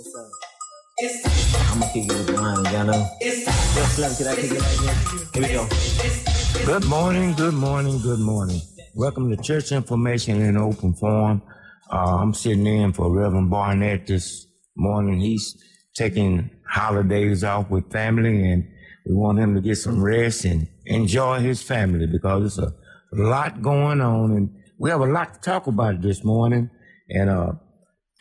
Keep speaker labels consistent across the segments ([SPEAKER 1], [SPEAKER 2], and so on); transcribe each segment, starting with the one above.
[SPEAKER 1] what's up? I'm gonna kick it with mine, y'all know. Yo, Slim, can I kick it? Here we go.
[SPEAKER 2] Good morning, good morning, good morning. Welcome to Church Information in Open Forum. Uh, I'm sitting in for Reverend Barnett this morning. He's taking holidays off with family and we want him to get some rest and enjoy his family because there's a lot going on and we have a lot to talk about this morning. And, uh,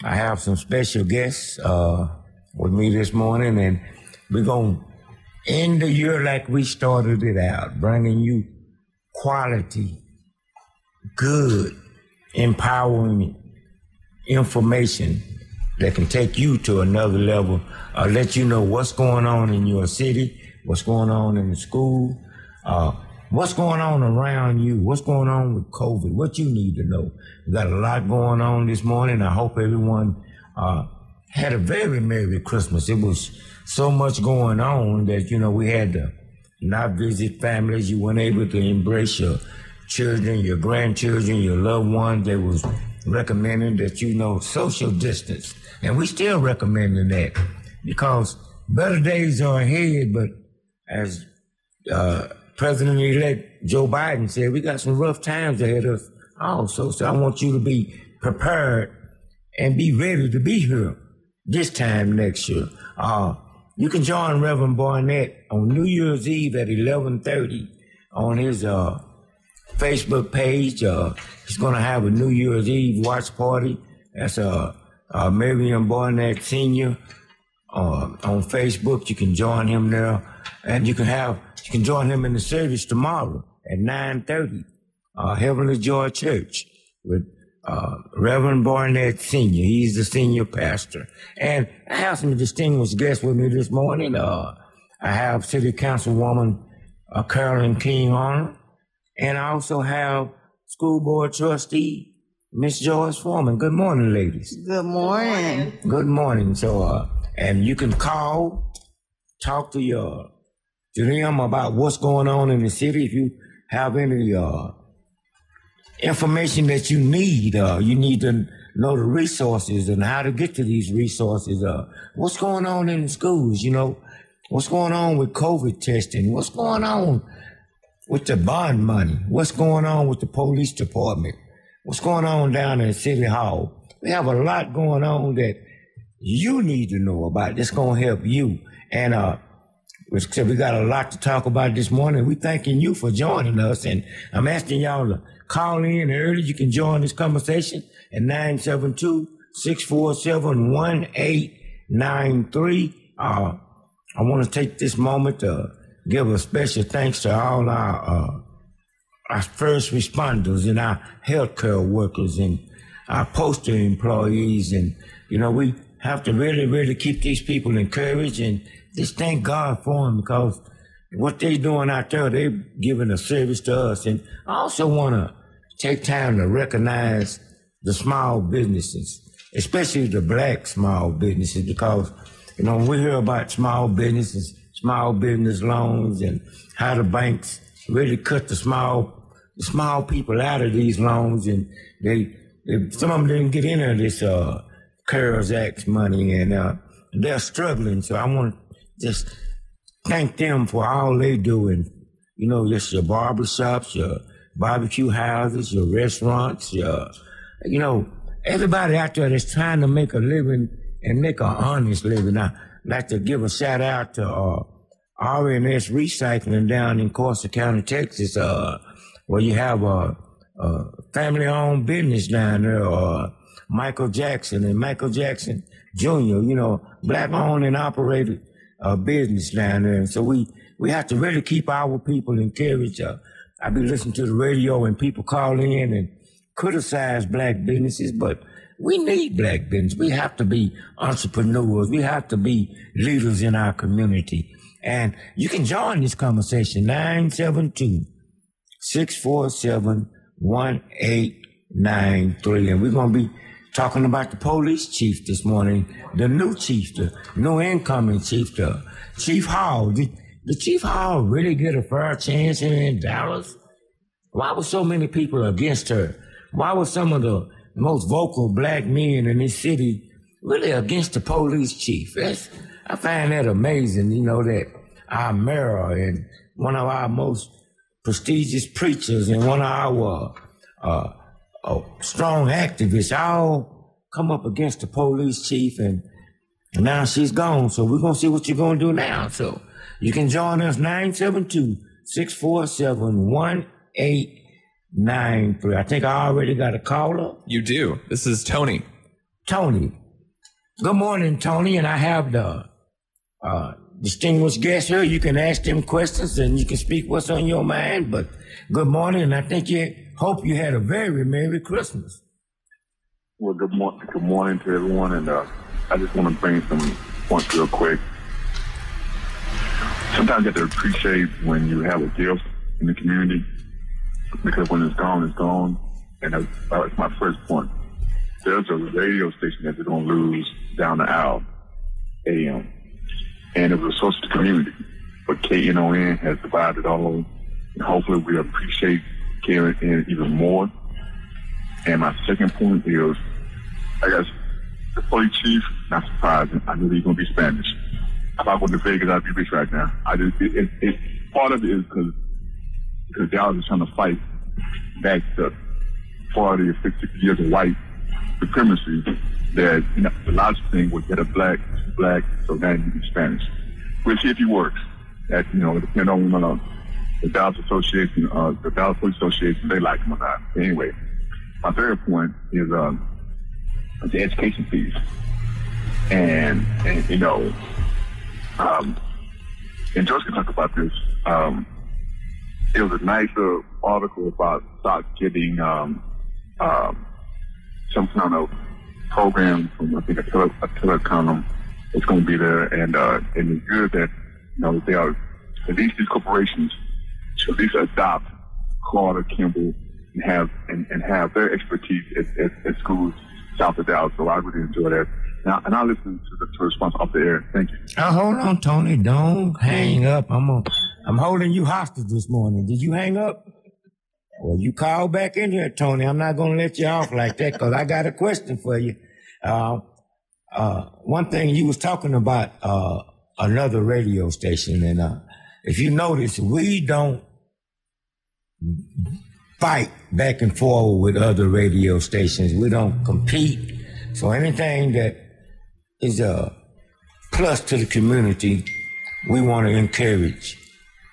[SPEAKER 2] I have some special guests, uh, with me this morning and we're going to end the year like we started it out, bringing you quality, good, empowering information that can take you to another level, uh, let you know what's going on in your city, what's going on in the school, uh, what's going on around you, what's going on with COVID, what you need to know. We got a lot going on this morning. I hope everyone uh, had a very Merry Christmas. It was so much going on that, you know, we had to not visit families. You weren't able to embrace your children, your grandchildren, your loved ones. They was recommending that you know social distance. And we still recommending that because better days are ahead, but as uh, President-elect Joe Biden said, we got some rough times ahead of us also. So I want you to be prepared and be ready to be here this time next year. Uh, you can join Reverend Barnett on New Year's Eve at 1130 on his uh, Facebook page. Uh, he's going to have a New Year's Eve watch party. That's uh, uh, Barnett Sr. Uh, on Facebook. You can join him there. And you can have, you can join him in the service tomorrow at 930, uh, Heavenly Joy Church with uh, Reverend Barnett Sr. He's the senior pastor. And I have some distinguished guests with me this morning. Uh, I have City Councilwoman uh, Carolyn King Arnold, and I also have School Board Trustee Miss Joyce Foreman. Good morning, ladies.
[SPEAKER 3] Good morning.
[SPEAKER 2] Good morning. So, uh, and you can call, talk to your to them about what's going on in the city. If you have any uh, information that you need, uh, you need to know the resources and how to get to these resources. Uh, what's going on in the schools? You know, what's going on with COVID testing? What's going on with the bond money? What's going on with the police department? What's going on down in City Hall? We have a lot going on that you need to know about. That's going to help you. And, uh, we we got a lot to talk about this morning. We thanking you for joining us. And I'm asking y'all to call in early. You can join this conversation at 972-647-1893. Uh, I want to take this moment to give a special thanks to all our, uh, our first responders and our healthcare workers and our postal employees. And, you know, we have to really, really keep these people encouraged and just thank God for them because what they're doing out there, they're giving a service to us. And I also want to take time to recognize the small businesses, especially the black small businesses, because, you know, we hear about small businesses, small business loans and how the banks really cut the small, the small people out of these loans and they, they some of them didn't get into this, uh, CARES Act money and, uh, they're struggling. So I want to just thank them for all they do. And, you know, just your barber shops, your barbecue houses, your restaurants, your, you know, everybody out there that's trying to make a living and make an honest living. I'd like to give a shout out to uh, RNS Recycling down in Corsa County, Texas, uh, where you have a, a family-owned business down there, uh, Michael Jackson and Michael Jackson Jr., you know, black-owned and operated uh, business down there. And so we, we have to really keep our people encouraged. Uh, I be listening to the radio and people call in and criticize black businesses, but we need black business. We have to be entrepreneurs. We have to be leaders in our community. And you can join this conversation, 972 647 1893. And we're going to be talking about the police chief this morning, the new chief, the new incoming chief, the Chief Hall. Did, did Chief Hall really get a fair chance here in Dallas? Why were so many people against her? Why were some of the most vocal black men in this city really against the police chief. That's, I find that amazing, you know, that our mayor and one of our most prestigious preachers and one of our uh, uh, strong activists all come up against the police chief and now she's gone. So we're going to see what you're going to do now. So you can join us 972 647 1893. I think I already got a caller.
[SPEAKER 3] You do. This is Tony.
[SPEAKER 2] Tony. Good morning, Tony. And I have the uh, distinguished guest here. You can ask them questions and you can speak what's on your mind. But good morning. And I think you hope you had a very Merry Christmas.
[SPEAKER 4] Well, good, morning. good morning to everyone. And uh, I just want to bring some points real quick. Sometimes you have to appreciate when you have a gift in the community because when it's gone, it's gone. And that's, that's my first point. There's a radio station that they're going to lose down the aisle, AM and it was a source of the community. But KNON has divided all, and hopefully we appreciate KNON even more. And my second point is, I guess the police chief, not surprising, I knew he was going to be Spanish. If I went to Vegas, I'd be rich right now. I just, it, it, it part of it is because because Dallas is trying to fight back the 40 or 50 years of white supremacy that you know, the logic thing was get a black, black, so now you can Spanish. We'll see if he works. That you know, depending on uh, the Dallas Association, uh, the Dallas Police Association, they like him or not. Anyway, my third point is uh, the education fees, and and you know, um, and George can talk about this. Um, it was a nice article about start getting um, um, some kind of program from I think a, tele, a telecom is going to be there, and uh, and it's good that you know they are at least these corporations at least adopt Carter Kimball and have and, and have their expertise at, at, at schools south of Dallas. So I really enjoy that. Now, and I listen to the to response off the air. Thank you.
[SPEAKER 2] Now, hold on, Tony. Don't hang up. I'm a, I'm holding you hostage this morning. Did you hang up? Well, you call back in here, Tony. I'm not going to let you off like that because I got a question for you. Uh, uh, one thing you was talking about uh, another radio station, and uh, if you notice, we don't fight back and forth with other radio stations. We don't compete. So anything that is a plus to the community, we want to encourage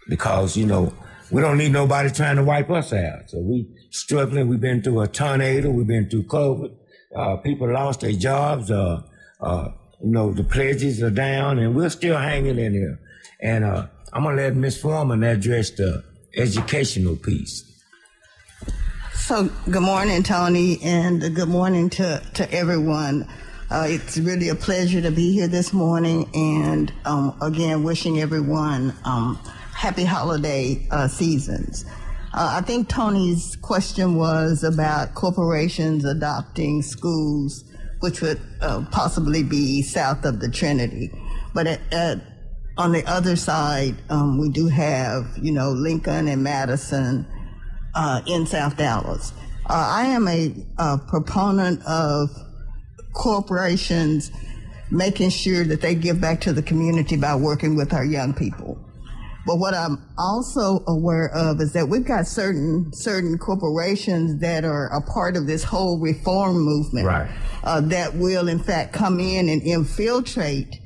[SPEAKER 2] because you know we don't need nobody trying to wipe us out. So we struggling. We've been through a tornado. We've been through COVID. Uh, people lost their jobs. Uh, uh, you know, the pledges are down and we're still hanging in here. And, uh, I'm going to let Ms. Foreman address the educational piece.
[SPEAKER 5] So, good morning, Tony, and good morning to, to everyone. Uh, it's really a pleasure to be here this morning, and um, again, wishing everyone um, happy holiday uh, seasons. Uh, I think Tony's question was about corporations adopting schools, which would uh, possibly be south of the Trinity. But at, at, on the other side, um, we do have, you know, Lincoln and Madison uh, in South Dallas. Uh, I am a, a proponent of corporations making sure that they give back to the community by working with our young people. But what I'm also aware of is that we've got certain certain corporations that are a part of this whole reform movement
[SPEAKER 2] right.
[SPEAKER 5] uh, that will, in fact, come in and infiltrate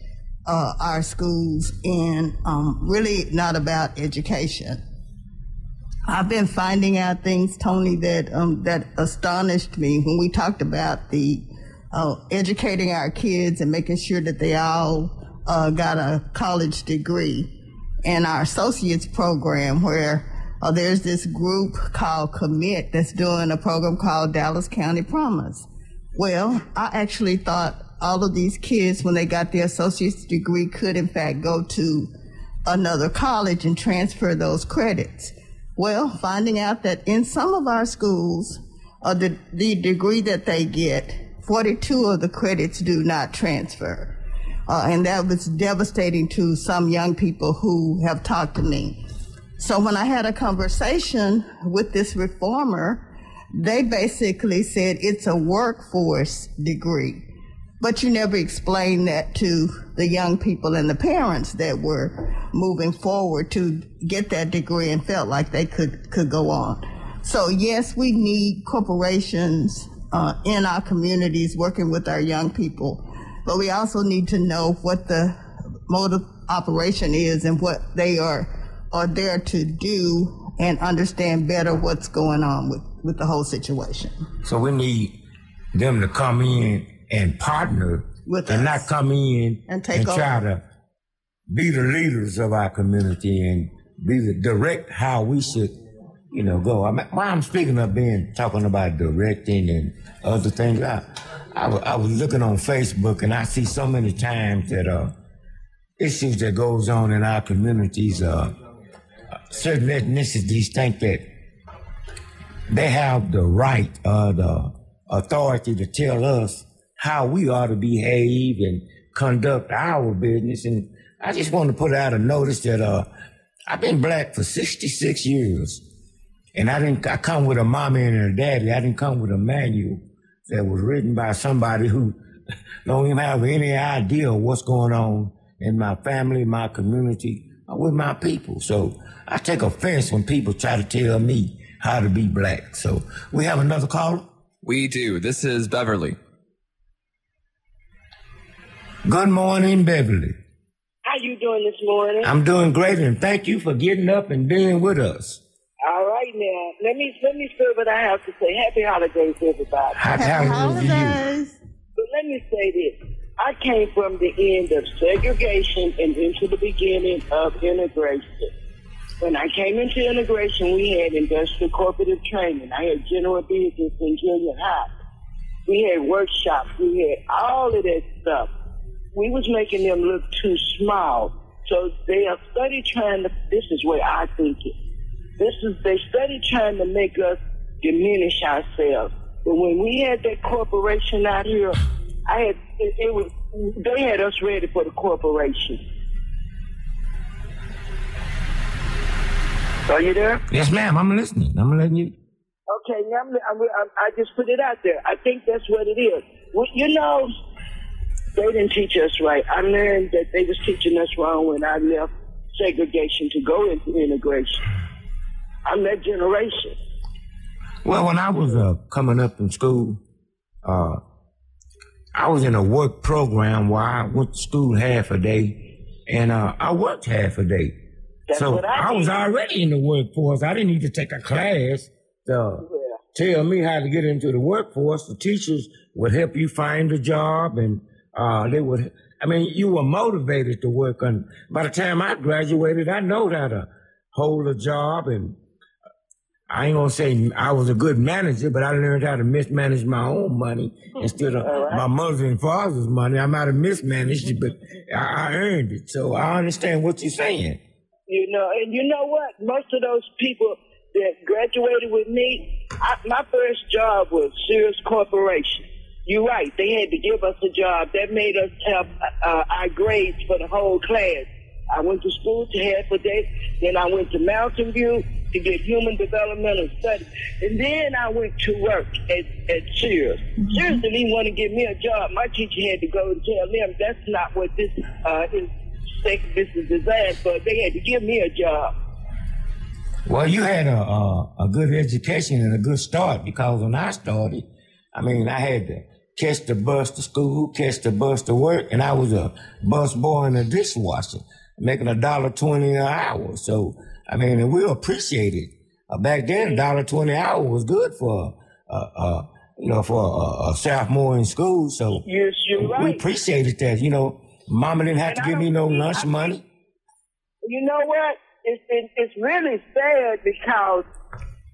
[SPEAKER 5] uh, our schools and um, really not about education. I've been finding out things, Tony, that um, that astonished me when we talked about the uh, educating our kids and making sure that they all uh, got a college degree And our associates program where uh, there's this group called Commit that's doing a program called Dallas County Promise. Well, I actually thought all of these kids, when they got their associate's degree, could in fact go to another college and transfer those credits. Well, finding out that in some of our schools, uh, the, the degree that they get, 42 of the credits do not transfer. Uh, and that was devastating to some young people who have talked to me. So when I had a conversation with this reformer, they basically said it's a workforce degree. But you never explained that to the young people and the parents that were moving forward to get that degree and felt like they could could go on. So yes, we need corporations uh, in our communities working with our young people, but we also need to know what the mode of operation is and what they are are there to do and understand better what's going on with, with the whole situation.
[SPEAKER 2] So we need them to come in and partner
[SPEAKER 5] With
[SPEAKER 2] and
[SPEAKER 5] us.
[SPEAKER 2] not come in
[SPEAKER 5] And take
[SPEAKER 2] try
[SPEAKER 5] over.
[SPEAKER 2] to be the leaders of our community and be the direct how we should, you know, go. I mean, I'm speaking of being talking about directing and other things. I, I, was looking on Facebook and I see so many times that uh, issues that goes on in our communities. Uh, certain ethnicities think that they have the right or the authority to tell us how we ought to behave and conduct our business. And I just want to put out a notice that uh, I've been black for 66 years. And I didn't I come with a mommy and a daddy. I didn't come with a manual that was written by somebody who don't even have any idea what's going on in my family, my community, or with my people. So I take offense when people try to tell me how to be black. So we have another caller.
[SPEAKER 3] We do. This is Beverly.
[SPEAKER 2] Good morning, Beverly.
[SPEAKER 6] How you doing this morning?
[SPEAKER 2] I'm doing great and thank you for getting up and being with us.
[SPEAKER 6] All right now. Let me let me say what I have to say. Happy holidays, everybody.
[SPEAKER 2] Happy
[SPEAKER 5] Happy
[SPEAKER 2] holidays
[SPEAKER 5] holidays.
[SPEAKER 6] But let me say this. I came from the end of segregation and into the beginning of integration. When I came into integration, we had industrial cooperative training. I had general business in junior high. We had workshops. We had all of that stuff. We was making them look too small. So they are study trying to, this is where I think it. This is, they study trying to make us diminish ourselves. But when we had that corporation out here, I had, it, it was, they had us ready for the corporation. Are you there?
[SPEAKER 2] Yes, ma'am. I'm listening. I'm letting you.
[SPEAKER 6] Okay, now I'm, I'm, I'm, I just put it out there. I think that's what it is. Well, you know, they didn't teach us right. I learned that they was teaching us wrong when I left segregation to go into integration. I'm that generation.
[SPEAKER 2] Well, when I was uh, coming up in school, uh, I was in a work program where I went to school half a day, and uh, I worked half a day.
[SPEAKER 6] That's
[SPEAKER 2] so
[SPEAKER 6] what I
[SPEAKER 2] was already in the workforce. I didn't need to take a class to tell me how to get into the workforce. The teachers would help you find a job, and uh, they would. I mean, you were motivated to work. And by the time I graduated, I know how to hold a job and I ain't gonna say I was a good manager, but I learned how to mismanage my own money instead of my mother and father's money. I might have mismanaged it, but I, I earned it. So I understand what you're saying.
[SPEAKER 6] You know, and you know what? Most of those people that graduated with me, I, my first job was Sears Corporation. You're right. They had to give us a job. That made us have uh, our grades for the whole class. I went to school to have for day. Then I went to Mountain View to get human developmental studies. And then I went to work at, at Sears. Sears didn't even want to give me a job. My teacher had to go and tell them that's not what this uh, is, this is designed for. They had to give me a job.
[SPEAKER 2] Well, you had a, a a good education and a good start because when I started, I mean, I had to catch the bus to school, catch the bus to work, and I was a bus boy and a dishwasher, making a dollar twenty an hour. So, I mean, and we appreciated. it. Uh, back then, a dollar twenty an hour was good for, uh, uh, you know, for a, a sophomore in school. So
[SPEAKER 6] Yes, you're
[SPEAKER 2] we appreciated that. You know, Mama didn't have
[SPEAKER 6] And
[SPEAKER 2] to
[SPEAKER 6] I
[SPEAKER 2] give me no lunch
[SPEAKER 6] I-
[SPEAKER 2] money.
[SPEAKER 6] you know what? It's it, it's really sad because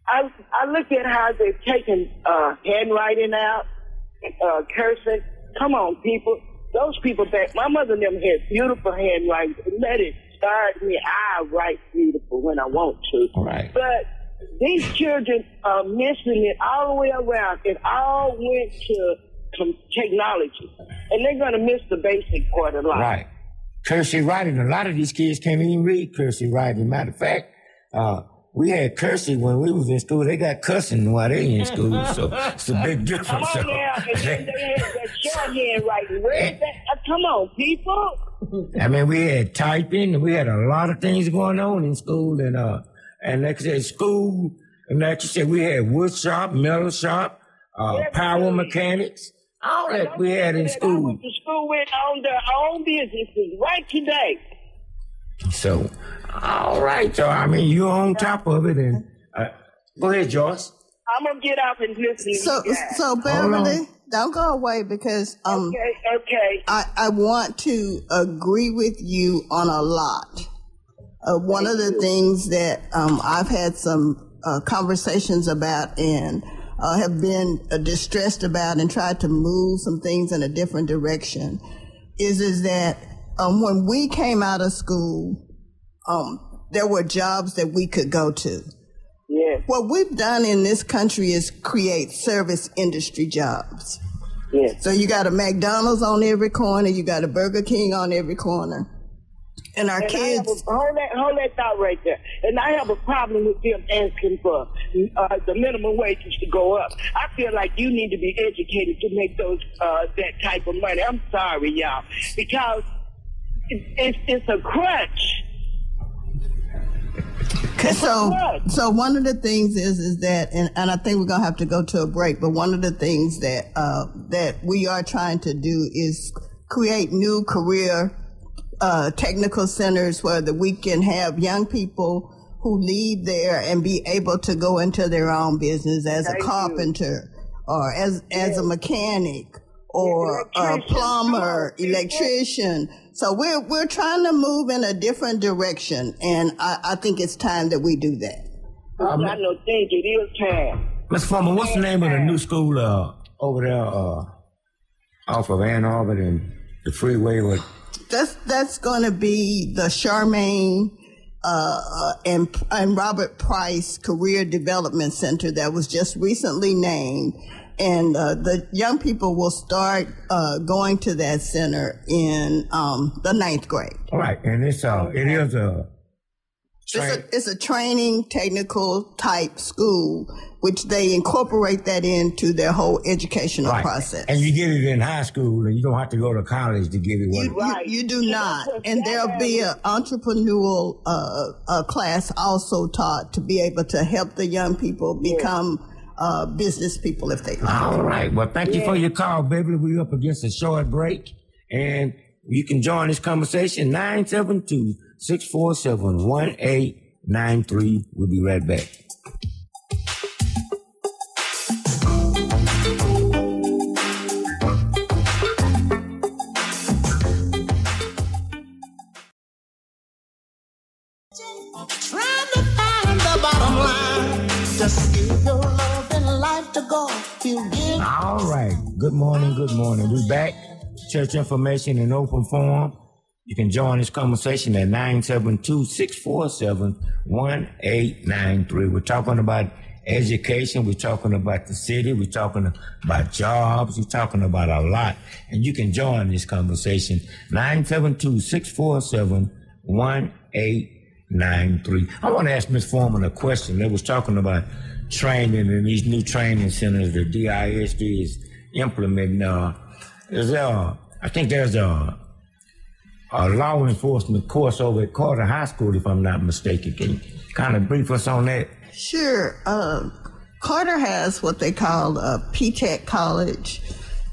[SPEAKER 6] I I look at how they've taken uh, handwriting out, uh, cursing. Come on, people. Those people back. My mother and them had beautiful handwriting. Let it start me. I write beautiful when I want to.
[SPEAKER 2] Right.
[SPEAKER 6] But these children are missing it all the way around. It all went to technology, and they're going to miss the basic part of life.
[SPEAKER 2] Right. Cursive writing. A lot of these kids can't even read cursive writing. Matter of fact, uh, we had cursing when we was in school. They got cussing while they in school, so it's a big difference.
[SPEAKER 6] Come on
[SPEAKER 2] So-
[SPEAKER 6] now, they had that shorthand writing. Where's that? Uh, come on, people.
[SPEAKER 2] I mean, we had typing, and we had a lot of things going on in school, and uh, and like I said, school, and like you said, we had wood shop, metal shop, uh, power mechanics, all that we had in
[SPEAKER 6] I
[SPEAKER 2] school.
[SPEAKER 6] went to school with on their own businesses right today.
[SPEAKER 2] So, all right, so I mean, you're on top of it, and uh, go ahead, Joyce.
[SPEAKER 6] I'm gonna get up and listen
[SPEAKER 5] So,
[SPEAKER 6] you
[SPEAKER 5] so
[SPEAKER 2] on.
[SPEAKER 5] Beverly, don't go away because um,
[SPEAKER 6] okay, okay.
[SPEAKER 5] I, I want to agree with you on a lot. Uh, one of the things that um, I've had some uh, conversations about and uh, have been uh, distressed about and tried to move some things in a different direction is is that um, when we came out of school, um, there were jobs that we could go to.
[SPEAKER 6] Yes,
[SPEAKER 5] What we've done in this country is create service industry jobs.
[SPEAKER 6] yes.
[SPEAKER 5] So you got a McDonald's on every corner, you got a Burger King on every corner. And our
[SPEAKER 6] And
[SPEAKER 5] kids,
[SPEAKER 6] a, hold that, hold that thought right there. And I have a problem with them asking for uh, the minimum wages to go up. I feel like you need to be educated to make those uh, that type of money. I'm sorry, y'all, because it's it's a crutch.
[SPEAKER 5] so so one of the things is is that and, and I think we're gonna have to go to a break, but one of the things that uh, that we are trying to do is create new career uh, technical centers where that we can have young people who leave there and be able to go into their own business as
[SPEAKER 6] Thank
[SPEAKER 5] a
[SPEAKER 6] you.
[SPEAKER 5] carpenter or as as a mechanic or a plumber, electrician. So we're we're trying to move in a different direction, and I, I think it's time that we do that.
[SPEAKER 6] I no think it is time.
[SPEAKER 2] Miss Foreman, what's the name of the new school uh, over there uh, off of Ann Arbor and the freeway? With,
[SPEAKER 5] That's that's going to be the Charmaine uh, uh, and and Robert Price Career Development Center that was just recently named, and uh, the young people will start uh, going to that center in um, the ninth grade.
[SPEAKER 2] all right, and it's uh, it is a
[SPEAKER 5] It's a, it's a training technical type school, which they incorporate that into their whole educational
[SPEAKER 2] right,
[SPEAKER 5] process.
[SPEAKER 2] and you get it in high school, and you don't have to go to college to get it.
[SPEAKER 5] You,
[SPEAKER 2] One.
[SPEAKER 5] you,
[SPEAKER 6] Right.
[SPEAKER 5] you do not. And there'll be an entrepreneurial uh, uh, class also taught to be able to help the young people become uh, business people if they like.
[SPEAKER 2] All right. Well, thank you for your call, baby. We're up against a short break, and you can join this conversation 972 647 1893. We'll be right back. Good morning. We're back. Church information in open forum. You can join this conversation at 972-647-1893. We're talking about education. We're talking about the city. We're talking about jobs. We're talking about a lot. And you can join this conversation. 972-647-1893. I want to ask Ms. Foreman a question. They was talking about training and these new training centers the DISD is implementing. Uh, is there, a- I think there's a, a law enforcement course over at Carter High School, if I'm not mistaken. Can you kind of brief us on that?
[SPEAKER 5] Sure. Uh, Carter has what they call a P-Tech college,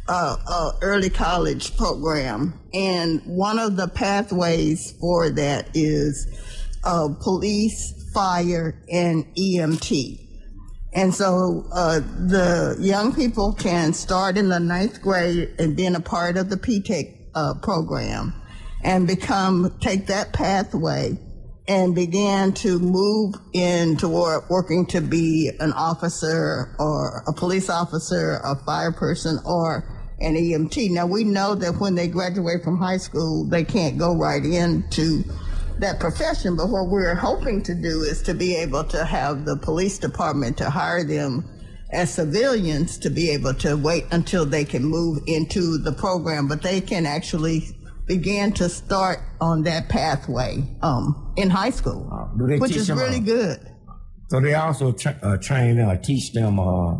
[SPEAKER 5] uh, uh, early college program. And one of the pathways for that is uh, police, fire, and EMT. And so uh, the young people can start in the ninth grade and being a part of the P-Tech uh, program and become, take that pathway and begin to move in toward working to be an officer or a police officer, a fire person, or an EMT. Now we know that when they graduate from high school, they can't go right into that profession, but what we're hoping to do is to be able to have the police department to hire them as civilians to be able to wait until they can move into the program, but they can actually begin to start on that pathway um, in high school,
[SPEAKER 2] they
[SPEAKER 5] which is really
[SPEAKER 2] uh,
[SPEAKER 5] good.
[SPEAKER 2] So they also tra- uh, train or uh, teach them. Uh,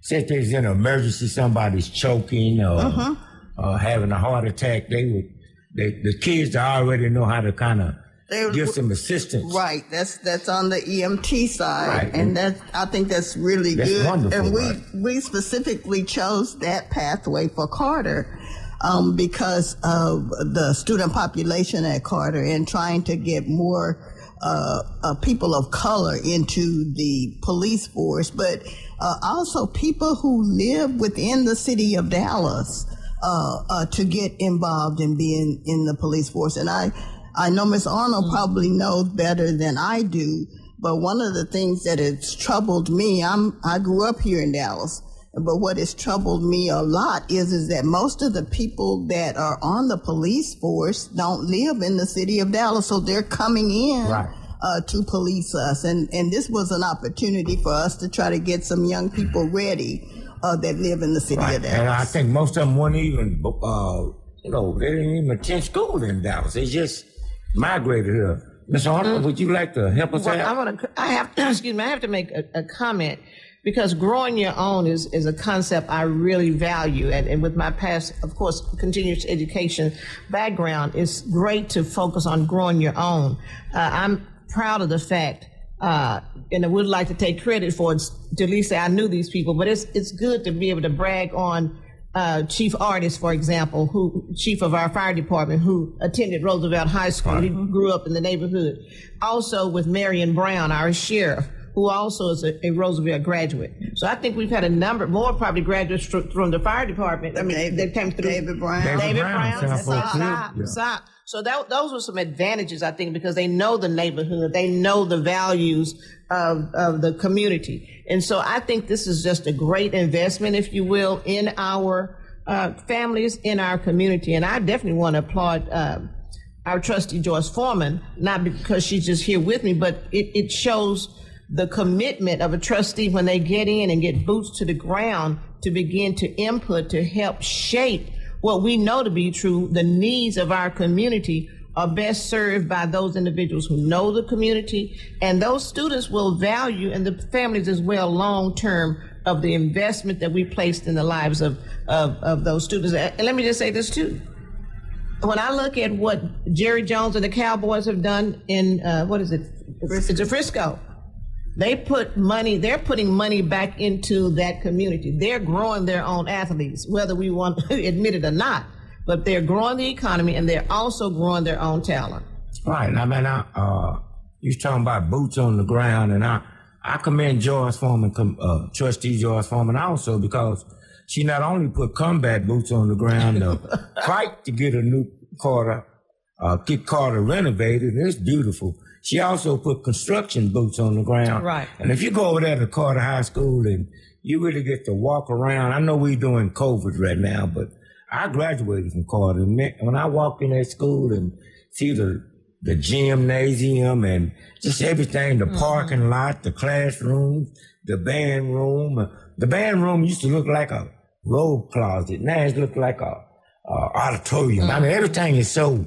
[SPEAKER 2] say there's an emergency, somebody's choking or uh-huh. uh, having a heart attack. They would. They, the kids already know how to kind of give some assistance.
[SPEAKER 5] Right. That's that's on the EMT side, right. and that I think that's really
[SPEAKER 2] that's
[SPEAKER 5] good.
[SPEAKER 2] Wonderful,
[SPEAKER 5] and we
[SPEAKER 2] right.
[SPEAKER 5] we specifically chose that pathway for Carter. Um, because of the student population at Carter and trying to get more uh, uh, people of color into the police force, but uh, also people who live within the city of Dallas uh, uh, to get involved in being in the police force. And I, I know Miss Arnold mm-hmm. probably knows better than I do, but one of the things that has troubled me, I'm I grew up here in Dallas, but what has troubled me a lot is is that most of the people that are on the police force don't live in the city of Dallas, so they're coming in.
[SPEAKER 2] Right.
[SPEAKER 5] Uh, to police us, and and this was an opportunity for us to try to get some young people ready uh, that live in the city right. of Dallas.
[SPEAKER 2] And I think most of them weren't even, uh, you know, they didn't even attend school in Dallas. They just migrated here. Ms. Arnold, mm-hmm. would you like to help us
[SPEAKER 7] well,
[SPEAKER 2] out?
[SPEAKER 7] I want to. I have. Excuse me. I have to make a, a, comment because growing your own is is a concept I really value, and, and with my past, of course, continuous education background, it's great to focus on growing your own. Uh, I'm proud of the fact uh, and I would like to take credit for it, to at least say I knew these people, but it's it's good to be able to brag on uh, chief Artis, for example, who chief of our fire department, who attended Roosevelt High School. Right. He grew up in the neighborhood. Also with Marian Brown, our sheriff, who also is a, a, Roosevelt graduate. So I think we've had a number more probably graduates from the fire department. I mean,
[SPEAKER 5] David,
[SPEAKER 7] that came through.
[SPEAKER 5] David Brown.
[SPEAKER 2] David,
[SPEAKER 7] David
[SPEAKER 2] Brown.
[SPEAKER 7] Brown.
[SPEAKER 2] Brown.
[SPEAKER 7] yeah. stop. So that, those were some advantages, I think, because they know the neighborhood, they know the values of, of the community. And so I think this is just a great investment, if you will, in our uh, families, in our community. And I definitely want to applaud uh, our trustee Joyce Foreman, not because she's just here with me, but it, it shows the commitment of a trustee when they get in and get boots to the ground to begin to input to help shape what we know to be true, the needs of our community are best served by those individuals who know the community, and those students will value, and the families as well, long term of the investment that we placed in the lives of, of, of those students. And let me just say this too. When I look at what Jerry Jones and the Cowboys have done in, uh, what is it? Frisco. It's a Frisco they put money, they're putting money back into that community. They're growing their own athletes, whether we want to admit it or not. But they're growing the economy and they're also growing their own talent.
[SPEAKER 2] Right. I mean, I, uh, you're talking about boots on the ground, and I, I commend Joyce Foreman, uh, Trustee Joyce Foreman also because she not only put combat boots on the ground to fight to get a new Carter, uh, get Carter renovated. It's beautiful she also put construction boots on the ground.
[SPEAKER 7] Right.
[SPEAKER 2] And if you go over there to Carter High School and you really get to walk around, I know we're doing COVID right now, but I graduated from Carter. When I walked in that school and see the the gymnasium and just everything, the mm-hmm. parking lot, the classrooms, the band room. The band room used to look like a robe closet. Now it looks like a, a auditorium. Mm-hmm. I mean, everything is so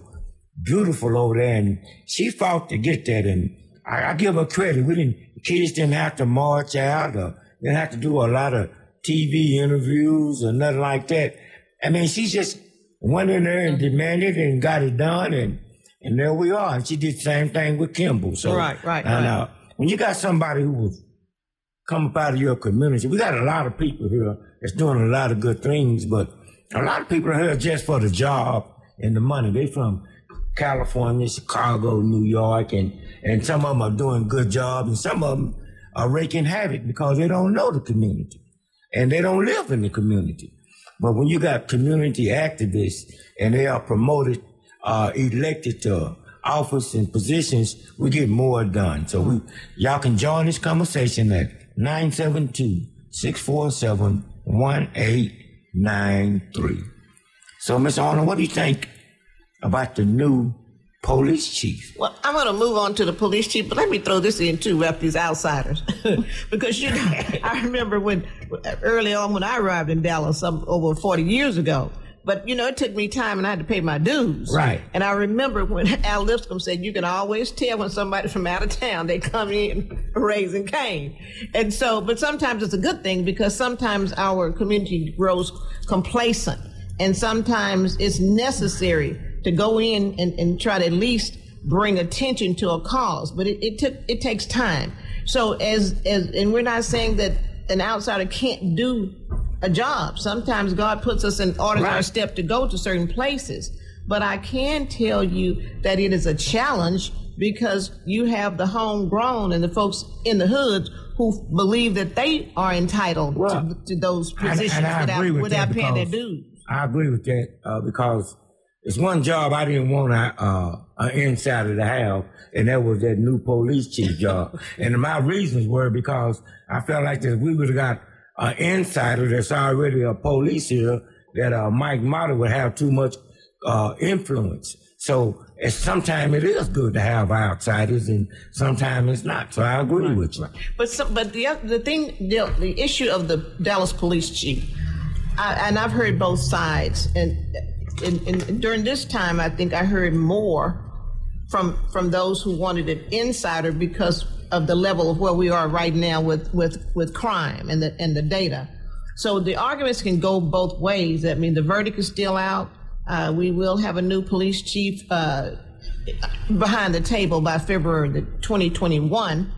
[SPEAKER 2] beautiful over there, and she fought to get that. And I, I give her credit. We didn't, kids didn't have to march out or didn't have to do a lot of TV interviews or nothing like that. I mean, she just went in there and demanded and got it done, and and there we are. And she did the same thing with Kimball. So
[SPEAKER 7] right, right,
[SPEAKER 2] and,
[SPEAKER 7] right.
[SPEAKER 2] Uh, when you got somebody who was come up out of your community, we got a lot of people here that's doing a lot of good things, but a lot of people are here just for the job and the money. They from California, Chicago, New York, and, and some of them are doing good jobs, and some of them are wreaking havoc because they don't know the community and they don't live in the community. But when you got community activists and they are promoted, uh, elected to office and positions, we get more done. So we, y'all can join this conversation at 972-647-1893. So, Mr. Arnold, what do you think about the new police chief.
[SPEAKER 7] Well, I'm going to move on to the police chief, but let me throw this in too about these outsiders, because you know, I remember when early on when I arrived in Dallas, some over 40 years ago, but you know, it took me time and I had to pay my dues.
[SPEAKER 2] Right.
[SPEAKER 7] And I remember when Al Lipscomb said, you can always tell when somebody from out of town, they come in raising Cain. And so, but sometimes it's a good thing because sometimes our community grows complacent and sometimes it's necessary to go in and, and try to at least bring attention to a cause, but it, it took, it takes time. So as, as, and we're not saying that an outsider can't do a job. Sometimes God puts us in orders our step to go to certain places. But I can tell you that it is a challenge because you have the homegrown and the folks in the hoods who believe that they are entitled
[SPEAKER 2] Well,
[SPEAKER 7] to, to those positions
[SPEAKER 2] I
[SPEAKER 7] without, without paying their dues.
[SPEAKER 2] I agree with that uh, because it's one job I didn't want a, uh, an insider to have, and that was that new police chief job. and my reasons were because I felt like that if we would have got an insider that's already a police here, that uh, Mike Mata would have too much uh, influence. So sometimes it is good to have outsiders, and sometimes it's not. So I agree with you.
[SPEAKER 7] But some, but the the thing the, the issue of the Dallas police chief, I, and I've heard both sides, and, and, and during this time, I think I heard more from from those who wanted an insider because of the level of where we are right now with with with crime and the and the data. So the arguments can go both ways. I mean, the verdict is still out. Uh, we will have a new police chief uh, behind the table by February the 2021.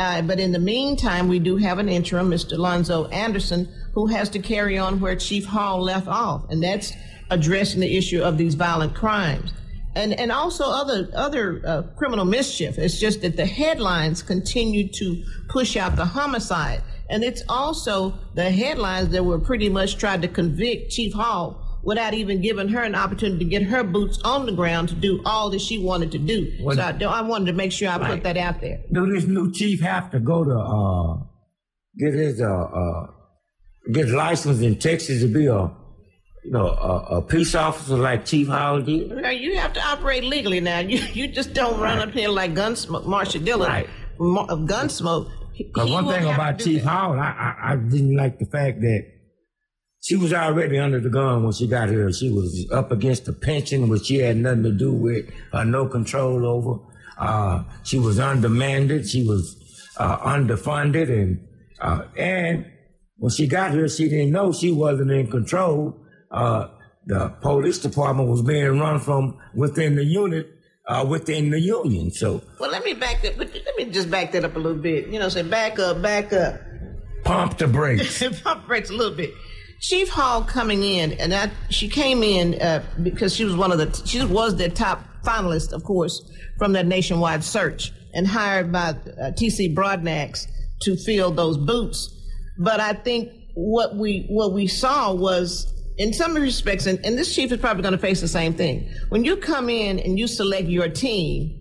[SPEAKER 7] Uh, but in the meantime, we do have an interim, Mr. Lonzo Anderson, who has to carry on where Chief Hall left off, and that's addressing the issue of these violent crimes. And, and also other other uh, criminal mischief. It's just that the headlines continue to push out the homicide, and it's also the headlines that were pretty much tried to convict Chief Hall without even giving her an opportunity to get her boots on the ground to do all that she wanted to do.
[SPEAKER 2] Well,
[SPEAKER 7] so I, I wanted to make sure I put that out there.
[SPEAKER 2] Do this new chief have to go to uh, get his uh, uh, get licensed in Texas to be a you know a, a peace officer like Chief Howard did?
[SPEAKER 7] You have to operate legally now. You you just don't run up here like Gunsmoke, Marshal Dillon,
[SPEAKER 2] Right.
[SPEAKER 7] Of Gunsmoke.
[SPEAKER 2] Because one thing about Chief
[SPEAKER 7] that.
[SPEAKER 2] Howard, I, I I didn't like the fact that she was already under the gun when she got here. She was up against the pension, which she had nothing to do with, uh, no control over. Uh, she was undermanded. She was uh, underfunded, and uh, and when she got here, she didn't know she wasn't in control. Uh, the police department was being run from within the unit, uh, within the union. So
[SPEAKER 7] Well, let me back that. Let me just back that up a little bit. You know, say back up, back up.
[SPEAKER 2] pump the brakes.
[SPEAKER 7] pump brakes a little bit. Chief Hall coming in, and that she came in uh, because she was one of the she was the top finalist, of course, from that nationwide search, and hired by uh, T.C. Broadnax to fill those boots. But I think what we what we saw was, in some respects, and, and this chief is probably going to face the same thing. When you come in and you select your team,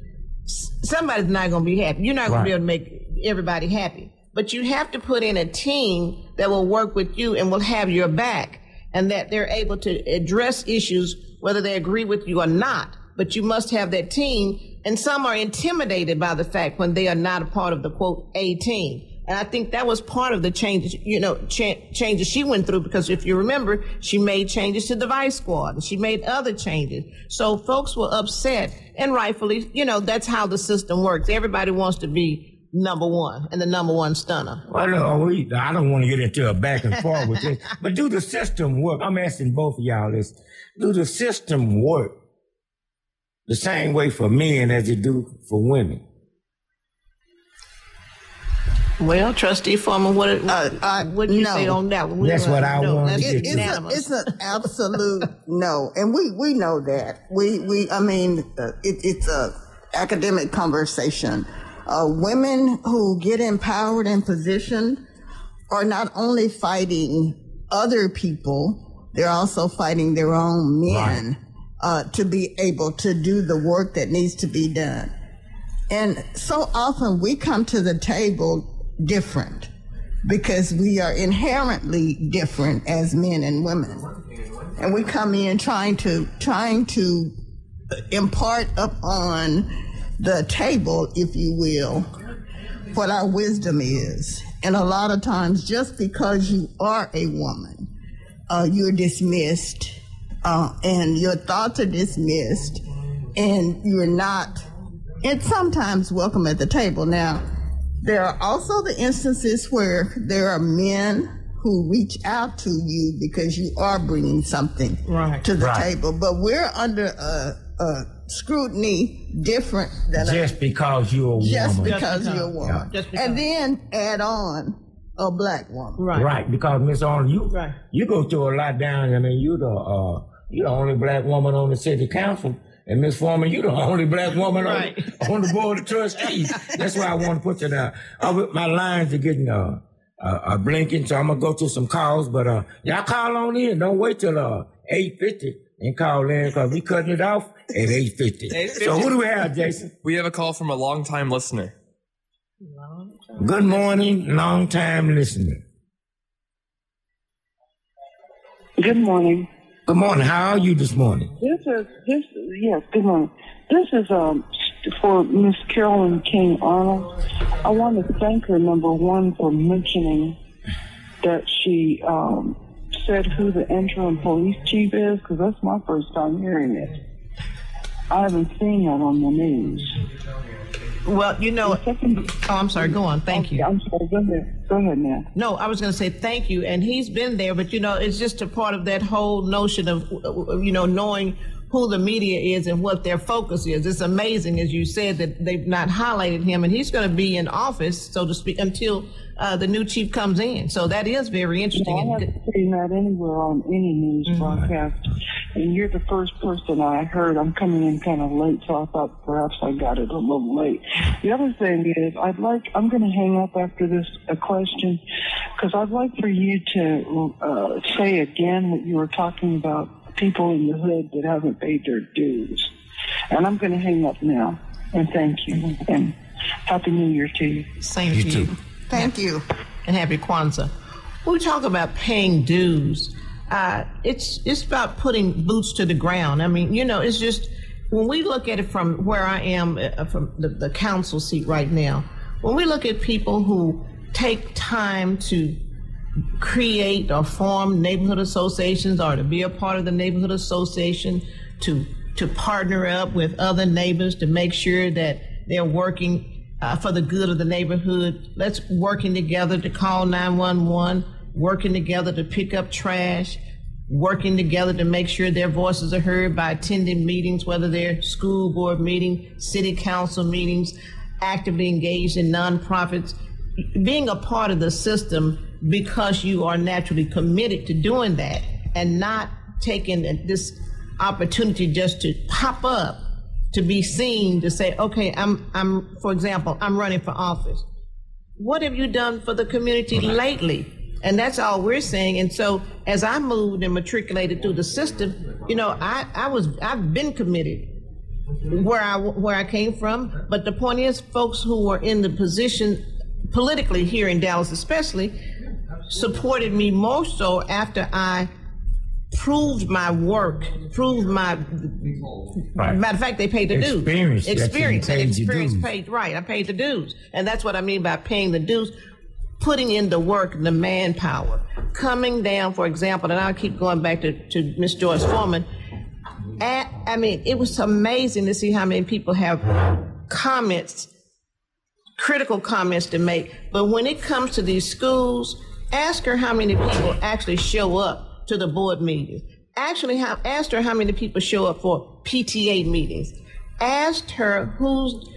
[SPEAKER 7] somebody's not going to be happy. You're not going
[SPEAKER 2] Right.
[SPEAKER 7] to be able to make everybody happy. But you have to put in a team that will work with you and will have your back and that they're able to address issues whether they agree with you or not. But you must have that team. And some are intimidated by the fact when they are not a part of the quote A team. And I think that was part of the changes, you know, cha- changes she went through because if you remember, she made changes to the vice squad and she made other changes. So folks were upset and rightfully, you know, that's how the system works. Everybody wants to be number one and the number one stunner.
[SPEAKER 2] Well, no, we, I don't want to get into a back and forth with this, but do the system work? I'm asking both of y'all this. Do the system work the same way for men as it do for women?
[SPEAKER 7] Well, Trustee Foreman, what
[SPEAKER 5] Uh, uh,
[SPEAKER 7] what you
[SPEAKER 5] no.
[SPEAKER 7] say on that one?
[SPEAKER 2] That's what I
[SPEAKER 7] No,
[SPEAKER 2] wanted to get
[SPEAKER 5] It-
[SPEAKER 2] to.
[SPEAKER 5] it's, a, it's an absolute no, and we we know that. We we I mean, uh, it, it's a academic conversation. Uh, women who get empowered and positioned are not only fighting other people, they're also fighting their own men uh, to be able to do the work that needs to be done. And so often we come to the table different because we are inherently different as men and women. And we come in trying to trying to impart upon the table, if you will, what our wisdom is. And a lot of times, just because you are a woman, uh, you're dismissed uh, and your thoughts are dismissed, and you're not, and sometimes welcome at the table. Now, there are also the instances where there are men who reach out to you because you are bringing something
[SPEAKER 7] Right.
[SPEAKER 5] to the
[SPEAKER 2] Right.
[SPEAKER 5] table, but we're under a, a scrutiny different than a
[SPEAKER 2] Just because you're a
[SPEAKER 5] just
[SPEAKER 2] woman.
[SPEAKER 5] because
[SPEAKER 7] because.
[SPEAKER 5] you're a woman.
[SPEAKER 7] Just because.
[SPEAKER 5] And then add on a black woman.
[SPEAKER 7] Right.
[SPEAKER 2] Right, because Miss Arnold, you
[SPEAKER 7] Right.
[SPEAKER 2] you go through a lot down. I mean, you the uh, you the only black woman on the city council, and Miss Foreman, you're the only black woman
[SPEAKER 7] Right.
[SPEAKER 2] on, on the board of trustees. That's why I want to put you down. Uh, my lines are getting uh, uh, uh blinking, so I'm gonna go to some calls. But uh, y'all call on in. Don't wait till uh eight fifty and call in because we cutting it off at eight fifty.
[SPEAKER 7] 8:50.
[SPEAKER 2] So who do we have, Jason?
[SPEAKER 3] We have a call from a longtime listener.
[SPEAKER 2] Good morning, long time listener.
[SPEAKER 8] Good morning.
[SPEAKER 2] Good morning. How are you this morning?
[SPEAKER 8] This is this. Yes, good morning. This is um for Miss Carolyn King Arnold. I want to thank her number one for mentioning that she um said who the interim police chief is because that's my first time hearing it. I haven't seen that on the news.
[SPEAKER 7] Well, you know, oh, I'm sorry. Go on. Thank you.
[SPEAKER 8] I'm sorry. Go ahead. Go ahead, now.
[SPEAKER 7] No, I was going to say thank you, and he's been there, but you know, it's just a part of that whole notion of you know knowing who the media is and what their focus is. It's amazing, as you said, that they've not highlighted him, and he's going to be in office, so to speak, until uh, the new chief comes in. So that is very interesting.
[SPEAKER 8] I haven't seen that anywhere on any news
[SPEAKER 7] Mm-hmm.
[SPEAKER 8] broadcast. And you're the first person I heard. I'm coming in kind of late, so I thought perhaps I got it a little late. The other thing is, I'd like, I'm going to hang up after this a question, because I'd like for you to uh, say again what you were talking about people in the hood that haven't paid their dues. And I'm going to hang up now. And thank you. And Happy New Year to you.
[SPEAKER 7] Same
[SPEAKER 2] You
[SPEAKER 7] to
[SPEAKER 2] too.
[SPEAKER 7] you.
[SPEAKER 5] Thank you.
[SPEAKER 7] and happy Kwanzaa. When we talk about paying dues, uh, it's it's about putting boots to the ground. I mean, you know, it's just when we look at it from where I am, uh, from the, the council seat right now, when we look at people who take time to create or form neighborhood associations or to be a part of the neighborhood association to to partner up with other neighbors to make sure that they're working uh, for the good of the neighborhood. Let's working together to call 911, working together to pick up trash, working together to make sure their voices are heard by attending meetings, whether they're school board meeting, city council meetings, actively engaged in nonprofits being a part of the system because you are naturally committed to doing that and not taking this opportunity just to pop up to be seen to say okay i'm i'm for example i'm running for office. What have you done for the community lately? And that's all we're saying and so as i moved and matriculated through the system you know i i was i've been committed where I where I came from. But the point is, folks who are in the position politically here in Dallas, especially, supported me more so after I proved my work, proved my.
[SPEAKER 2] Right.
[SPEAKER 7] Matter of fact, they paid the dues.
[SPEAKER 2] Experience that
[SPEAKER 7] Experience.
[SPEAKER 2] paid
[SPEAKER 7] experience
[SPEAKER 2] dues.
[SPEAKER 7] paid. Right. I paid the dues, and that's what I mean by paying the dues. Putting in the work, the manpower, coming down, for example, and I'll keep going back to, to Miss Joyce Foreman. At, I mean, it was amazing to see how many people have comments, critical comments to make. But when it comes to these schools, ask her how many people actually show up to the board meetings. Actually, asked her how many people show up for PTA meetings. Asked her who's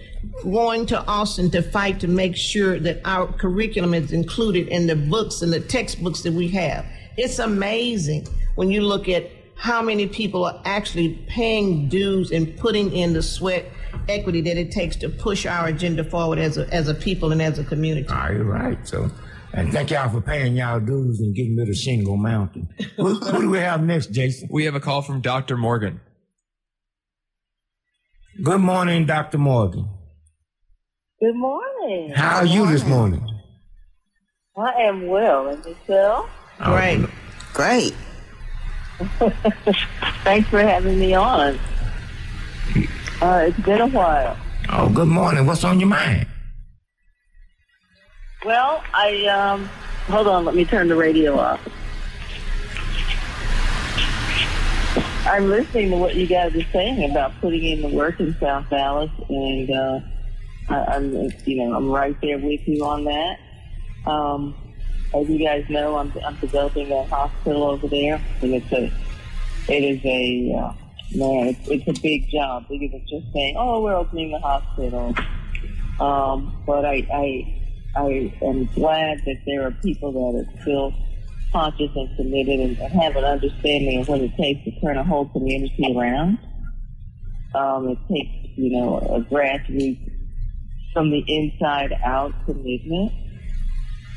[SPEAKER 7] going to Austin to fight to make sure that our curriculum is included in the books and the textbooks that we have. It's amazing when you look at how many people are actually paying dues and putting in the sweat equity that it takes to push our agenda forward as a, as a people and as a community.
[SPEAKER 2] Ah, All right, so and thank y'all for paying y'all dues and getting rid of Shingle Mountain. who, who do we have next, Jason?
[SPEAKER 3] We have a call from Dr. Morgan.
[SPEAKER 2] Good morning, Dr. Morgan.
[SPEAKER 9] Good morning.
[SPEAKER 2] How are you this morning?
[SPEAKER 9] I am well, and yourself?
[SPEAKER 7] Great.
[SPEAKER 5] Great.
[SPEAKER 9] Thanks for having me on. Uh, it's been a while.
[SPEAKER 2] Oh, good morning. What's on your mind?
[SPEAKER 9] Well, I um, hold on. Let me turn the radio off. I'm listening to what you guys are saying about putting in the work in South Dallas, and uh, I, I'm, you know, I'm right there with you on that. Um, as you guys know, I'm, I'm developing a hospital over there, and it's a, it is a, uh, man, it's, it's a big job, bigger than just saying, oh, we're opening a hospital. Um, but I, I, I am glad that there are people that are still conscious and committed and, have an understanding of what it takes to turn a whole community around. Um, it takes, you know, a grassroots from the inside out commitment.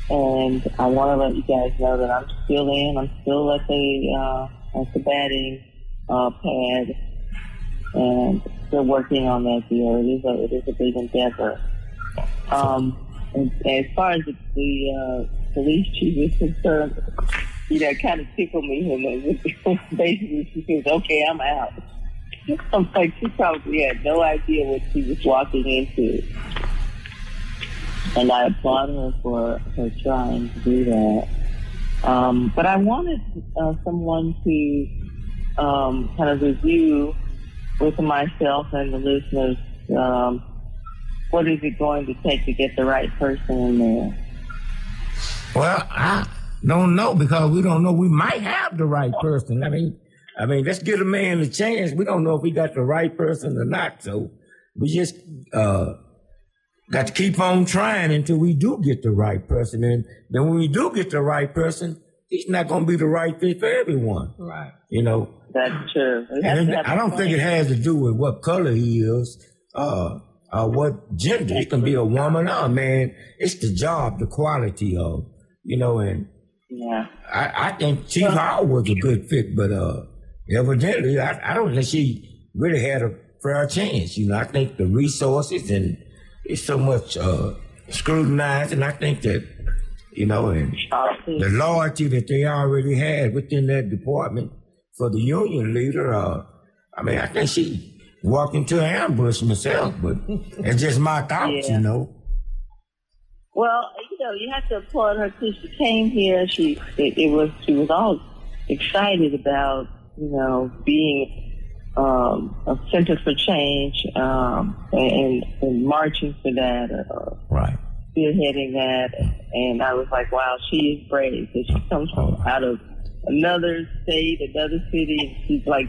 [SPEAKER 9] And I want to let you guys know that I'm still in. I'm still at the uh, at the batting uh, pad, and still working on that deal. It is a it is a big endeavor. Um, as far as the, the uh, police chief is concerned, you know, it kind of tickled me when basically she says, "Okay, I'm out." I'm like, she probably had no idea what she was walking into. And I applaud her for her trying to do that. Um, but I wanted uh, someone to um, kind of review with myself and the listeners um, what is it going to take to get the right person in there.
[SPEAKER 2] Well, I don't know because we don't know. We might have the right person. I mean, I mean, let's give a man a chance. We don't know if we got the right person or not. So we just uh, got to keep on trying until we do get the right person. And then when we do get the right person, he's not going to be the right fit for everyone.
[SPEAKER 7] Right.
[SPEAKER 2] You know.
[SPEAKER 9] That's true.
[SPEAKER 2] And I don't think it has to do with what color he is, uh, uh, what gender. It can be a woman or a man. It's the job, the quality of, you know, and
[SPEAKER 9] yeah.
[SPEAKER 2] I, I think Chief Howard was a good fit, but uh, evidently, I, I don't think she really had a fair chance. You know, I think the resources and it's so much uh, scrutinized, and I think that you know, and the loyalty that they already had within that department for the union leader. Uh, I mean, I think she walked into an ambush myself, but it's just my thoughts,
[SPEAKER 9] Yeah.
[SPEAKER 2] you know.
[SPEAKER 9] Well, you know, you have to applaud her too. She came here. She it, it was she was all excited about you know being um, a center for change um, and, and marching for that, uh,
[SPEAKER 2] Right.
[SPEAKER 9] spearheading that. And I was like, wow, she is brave. She comes from out of another state, another city, and she's like,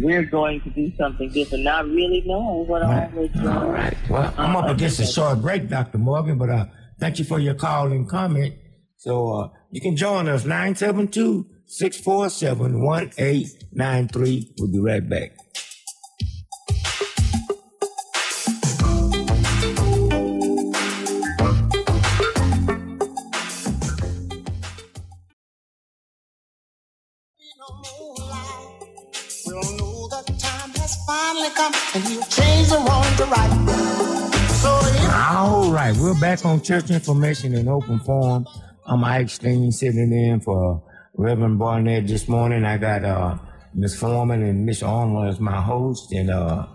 [SPEAKER 9] we're going to do something different, not really knowing what all was going
[SPEAKER 2] All right. Well, I'm up against a short break, Dr. Morgan, but uh, thank you for your call and comment. So uh, you can join us 972 647 1893. We'll be right back. All right, we're back on church information in open forum. I'm Ike Steen sitting in for Reverend Barnett this morning. I got uh, Miss Foreman and Miss Arnold as my host, and uh,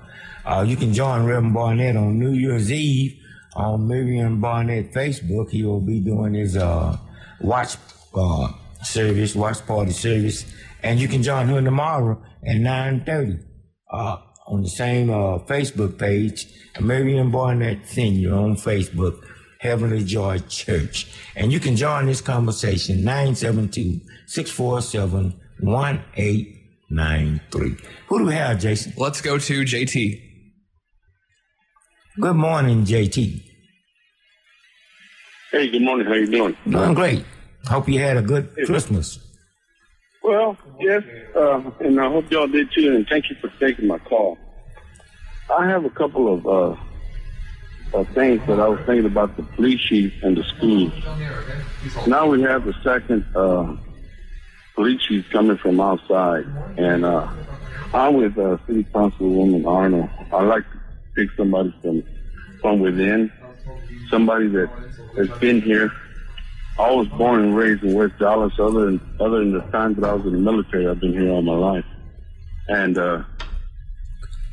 [SPEAKER 2] uh, you can join Reverend Barnett on New Year's Eve on Miriam Barnett Facebook. He will be doing his uh, watch uh, service, watch party service, and you can join him tomorrow at 9:30 uh, on the same uh, Facebook page, Miriam Barnett Senior on Facebook, Heavenly Joy Church. And you can join this conversation, 972-647-1893. Who do we have, Jason?
[SPEAKER 3] Let's go to JT.
[SPEAKER 2] Good morning, JT.
[SPEAKER 10] Hey, good morning. How you doing?
[SPEAKER 2] Doing great. Hope you had a good Christmas.
[SPEAKER 10] Well, yes, uh, and I hope y'all did too. And thank you for taking my call. I have a couple of uh, uh, things that I was thinking about the police chief and the schools. Now we have the second uh, police chief coming from outside, and uh, I'm with uh, City Councilwoman Arnold. I like to pick somebody from from within, somebody that has been here. I was born and raised in West Dallas. Other than other than the time that I was in the military, I've been here all my life. And uh,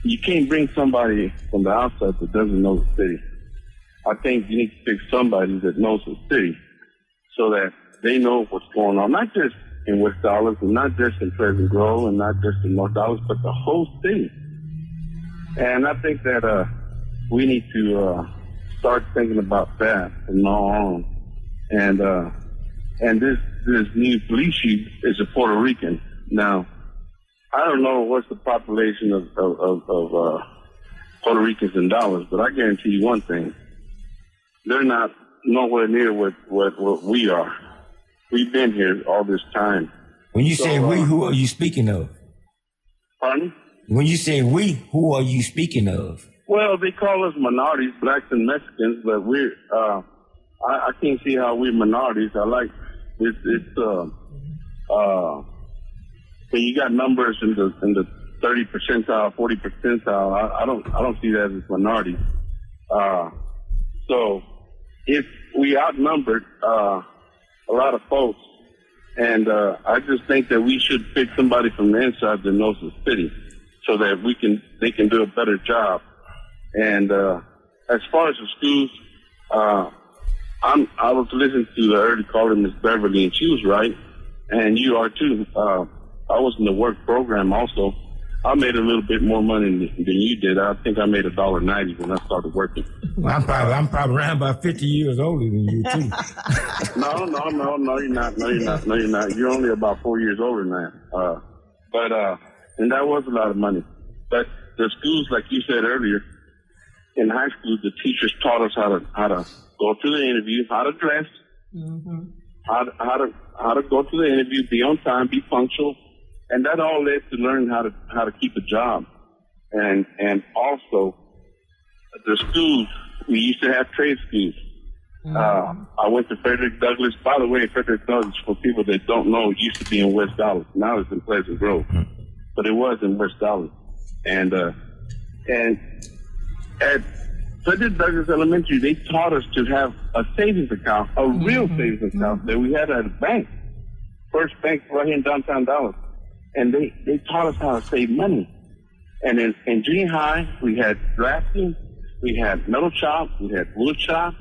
[SPEAKER 10] you can't bring somebody from the outside that doesn't know the city. I think you need to pick somebody that knows the city, so that they know what's going on. Not just in West Dallas, and not just in Pleasant Grove, and not just in North Dallas, but the whole city. And I think that uh, we need to uh, start thinking about that from now on. And uh, and this this new police chief is a Puerto Rican. Now, I don't know what's the population of of, of, of uh, Puerto Ricans in Dallas, but I guarantee you one thing: they're not nowhere near what what, what we are. We've been here all this time.
[SPEAKER 2] When you
[SPEAKER 10] So,
[SPEAKER 2] say we,
[SPEAKER 10] uh,
[SPEAKER 2] who are you speaking of?
[SPEAKER 10] Pardon?
[SPEAKER 2] When you say we, who are you speaking of?
[SPEAKER 10] Well, they call us minorities, blacks and Mexicans, but we're, uh, I, I can't see how we're minorities. I like, it's, it's, uh, uh, when you got numbers in the, in the 30 percentile, 40 percentile, I, I don't, I don't see that as minorities. Uh, so if we outnumbered, uh, a lot of folks, and, uh, I just think that we should pick somebody from the inside that knows the city so that we can, they can do a better job. And uh, as far as the schools, uh, I'm, I was listening to the early caller, Miss Beverly, and she was right, and you are too. Uh, I was in the work program also. I made a little bit more money than, than you did. I think I made a dollar ninety when I started working.
[SPEAKER 2] Well, I'm probably I'm probably around about fifty years older than you too.
[SPEAKER 10] no, no, no, no, you're not. No, you're not. No, you're not. You're only about four years older than that. Uh, but uh, and that was a lot of money. But the schools, like you said earlier, in high school, the teachers taught us how to how to go to the interview, how to dress, how to, how to how to go to the interview, be on time, be punctual, and that all led to learning how to how to keep a job, and and also the schools. We used to have trade schools. Uh, I went to Frederick Douglass. By the way, Frederick Douglass, for people that don't know, used to be in West Dallas. Now it's in Pleasant Grove, but it was in West Dallas. And uh, and at Frederick Douglass Elementary, they taught us to have a savings account, a real savings account that we had at a bank, First Bank right here in downtown Dallas. And they, they taught us how to save money. And in, in junior high, we had drafting, we had metal shop, we had wood shop,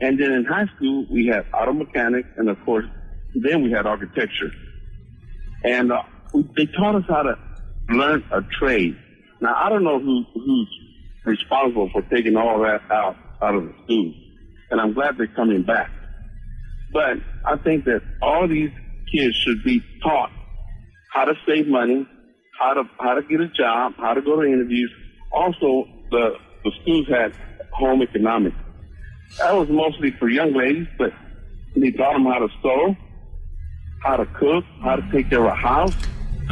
[SPEAKER 10] and then in high school, we had auto mechanics, and of course, then we had architecture. And uh, we, they taught us how to learn a trade. Now, I don't know who, who's responsible for taking all that out, out of the schools, and I'm glad they're coming back. But I think that all these kids should be taught how to save money, how to how to get a job, how to go to interviews. Also, the the schools had home economics. That was mostly for young ladies, but they taught them how to sew, how to cook, how to take care of a house.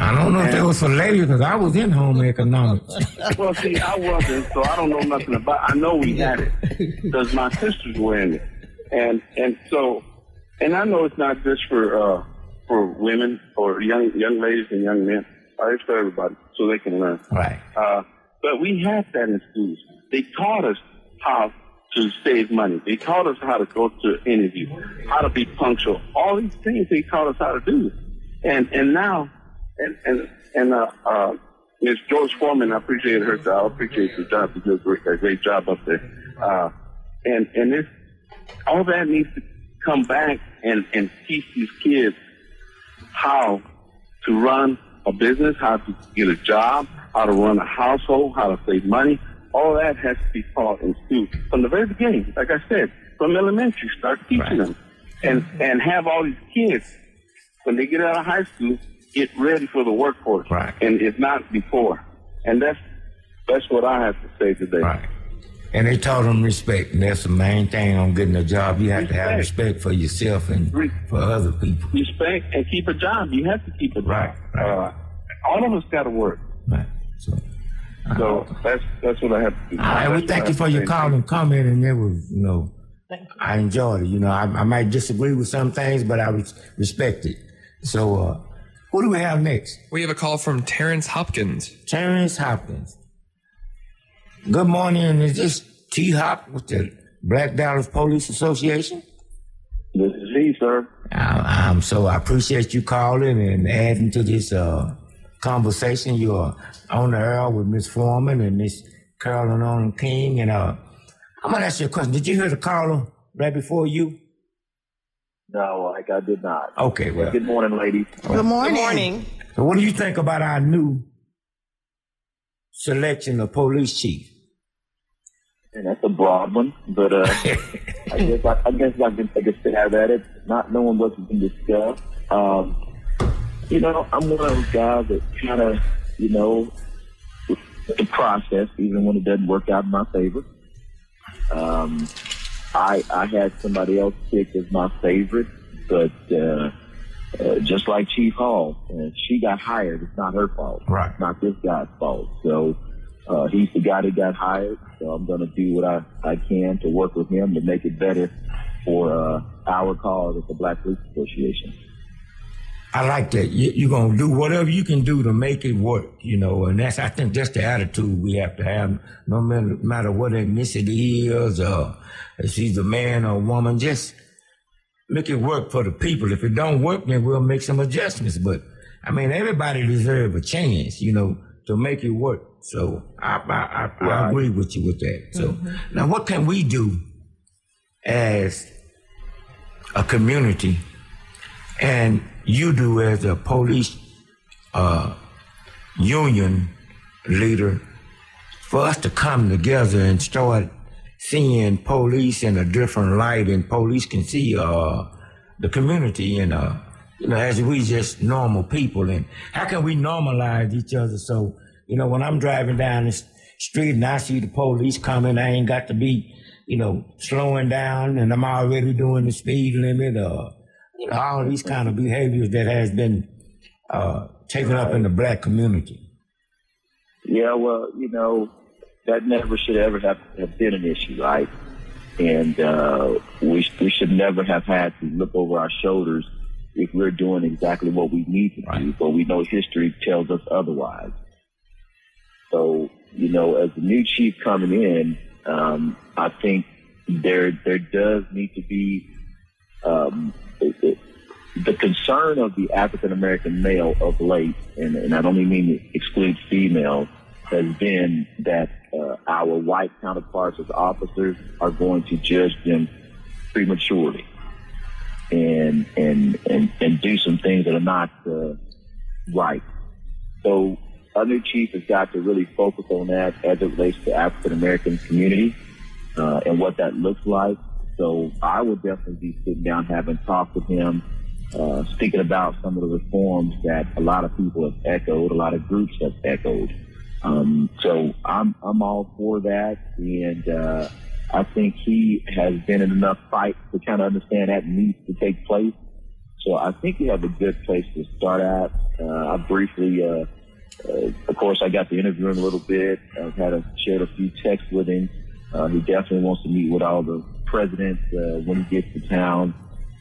[SPEAKER 2] I don't know if that was for ladies because I was in home economics.
[SPEAKER 10] well, see, I wasn't, so I don't know nothing about. I know we had it because my sisters were in it, and and so, and I know it's not just for uh, for women or young young ladies and young men. Uh, it's for everybody, so they can learn.
[SPEAKER 2] Right.
[SPEAKER 10] Uh, but we had that in schools. They taught us how to save money. They taught us how to go to an interview, how to be punctual. All these things they taught us how to do. And and now, and and and uh, uh, Ms. George Foreman, I appreciate her. I appreciate the job. She did a great, a great job up there. Uh, and and this, all that needs to come back and and teach these kids how to run a business, how to get a job, how to run a household, how to save money. All that has to be taught in school from the very beginning. Like I said, from elementary, start teaching them, and and have all these kids when they get out of high school get ready for the workforce.
[SPEAKER 2] Right.
[SPEAKER 10] And if not before, and that's that's what I have to say today.
[SPEAKER 2] Right. And they taught them respect, and that's the main thing on getting a job. You have to have respect for yourself and for other people.
[SPEAKER 10] Respect and keep a job. You have to keep a job.
[SPEAKER 2] Right,
[SPEAKER 10] Uh, all of us got to work.
[SPEAKER 2] Right. So,
[SPEAKER 10] So that's that's what I have to do.
[SPEAKER 2] all right, we thank you for your
[SPEAKER 10] say.
[SPEAKER 2] call and comment, and it was, you know, I enjoyed it. You know, I, I might disagree with some things, but I res- respect it. So, uh, who do we have next?
[SPEAKER 3] We have a call from Terrence Hopkins.
[SPEAKER 2] Terrence Hopkins. Good morning. Is this T Hop with the Black Dallas Police Association?
[SPEAKER 10] This is he, sir.
[SPEAKER 2] I, I'm so I appreciate you calling and adding to this uh, conversation. You're on the air with Miss Foreman and Miss Carolyn on King. And uh, I'm gonna ask you a question. Did you hear the caller right before you?
[SPEAKER 11] No, like I did not.
[SPEAKER 2] Okay, well.
[SPEAKER 11] Good morning, ladies.
[SPEAKER 5] Good morning.
[SPEAKER 7] Good morning.
[SPEAKER 2] So, what do you think about our new selection of police chief?
[SPEAKER 11] And that's a broad one, but uh, I guess I, I guess I can take a stab at it, not knowing what's been discussed. Um, you know, I'm one of those guys that kind of, you know, the process, even when it doesn't work out in my favor. Um, I I had somebody else picked as my favorite, but uh, uh, just like Chief Hall, uh, she got hired. It's not her fault.
[SPEAKER 2] Right.
[SPEAKER 11] It's not this guy's fault. So uh, he's the guy that got hired. So I'm going to do what I, I can to work with him to make it better for uh, our cause at the Black Police Association.
[SPEAKER 2] I like that. You, you're gonna do whatever you can do to make it work, you know, and that's I think that's the attitude we have to have, no matter, matter what ethnicity is, or if she's a man or a woman. Just make it work for the people. If it don't work, then we'll make some adjustments. But I mean, everybody deserves a chance, you know, to make it work. So I I, I, I agree with you with that. So mm-hmm. now, what can we do as a community? and you do as a police uh, union leader for us to come together and start seeing police in a different light and police can see uh, the community and uh, you know as we just normal people and how can we normalize each other? So you know when I'm driving down the street and I see the police coming I ain't got to be you know slowing down and I'm already doing the speed limit or all these kind of behaviors that has been uh, taken up in the black community.
[SPEAKER 11] Yeah, well, you know, that never should ever have, have been an issue, right? And uh, we we should never have had to look over our shoulders if we're doing exactly what we need to do, but we know history tells us otherwise. So, you know, as the new chief coming in, um, I think there there does need to be um, the concern of the African American male of late, and, and I don't even mean to exclude female, has been that uh, our white counterparts as officers are going to judge them prematurely and and and, and do some things that are not uh, right. So our new chief has got to really focus on that as it relates to African American community uh, and what that looks like. So I will definitely be sitting down having talks with him, uh, speaking about some of the reforms that a lot of people have echoed, a lot of groups have echoed. Um, so I'm I'm all for that, and uh, I think he has been in enough fight to kind of understand that needs to take place. So I think we have a good place to start at. Uh, I briefly, uh, uh, of course, I got to interview him a little bit. I've had a, shared a few texts with him. Uh, he definitely wants to meet with all the presidents uh, when he gets to town,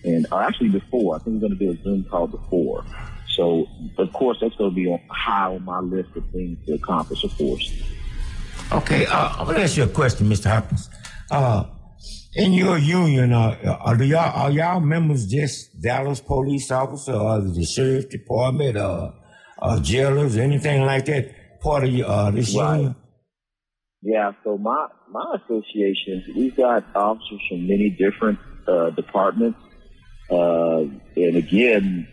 [SPEAKER 11] and or actually before. I think we're going to do a Zoom call before. So, of course, that's going to be on high on my list of things to accomplish, of course.
[SPEAKER 2] Okay, uh, I'm gonna ask you a question, Mr. Hopkins. Uh, in your union, uh, are, do y'all, are y'all members just Dallas police officer or the sheriff department or, or jailers, anything like that? Part of your, uh, this
[SPEAKER 11] Right.
[SPEAKER 2] union?
[SPEAKER 11] Yeah, so my my association, we've got officers from many different uh, departments, uh, and again,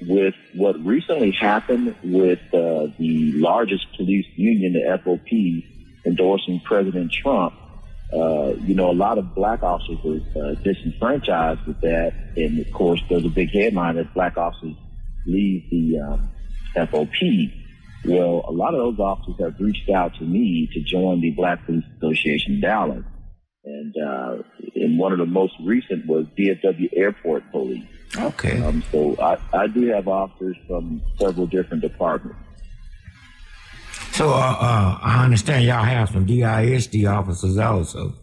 [SPEAKER 11] with what recently happened with uh, the largest police union, the FOP, endorsing President Trump, uh, you know, a lot of black officers were uh, disenfranchised with that, and of course, there's a big headline that black officers leave the um, FOP. Well, a lot of those officers have reached out to me to join the Black Police Association Dallas. And, uh, and one of the most recent was DFW Airport Police.
[SPEAKER 2] Okay.
[SPEAKER 11] Um, so I, I do have officers from several different departments.
[SPEAKER 2] So, uh, uh, I understand y'all have some DISD officers also.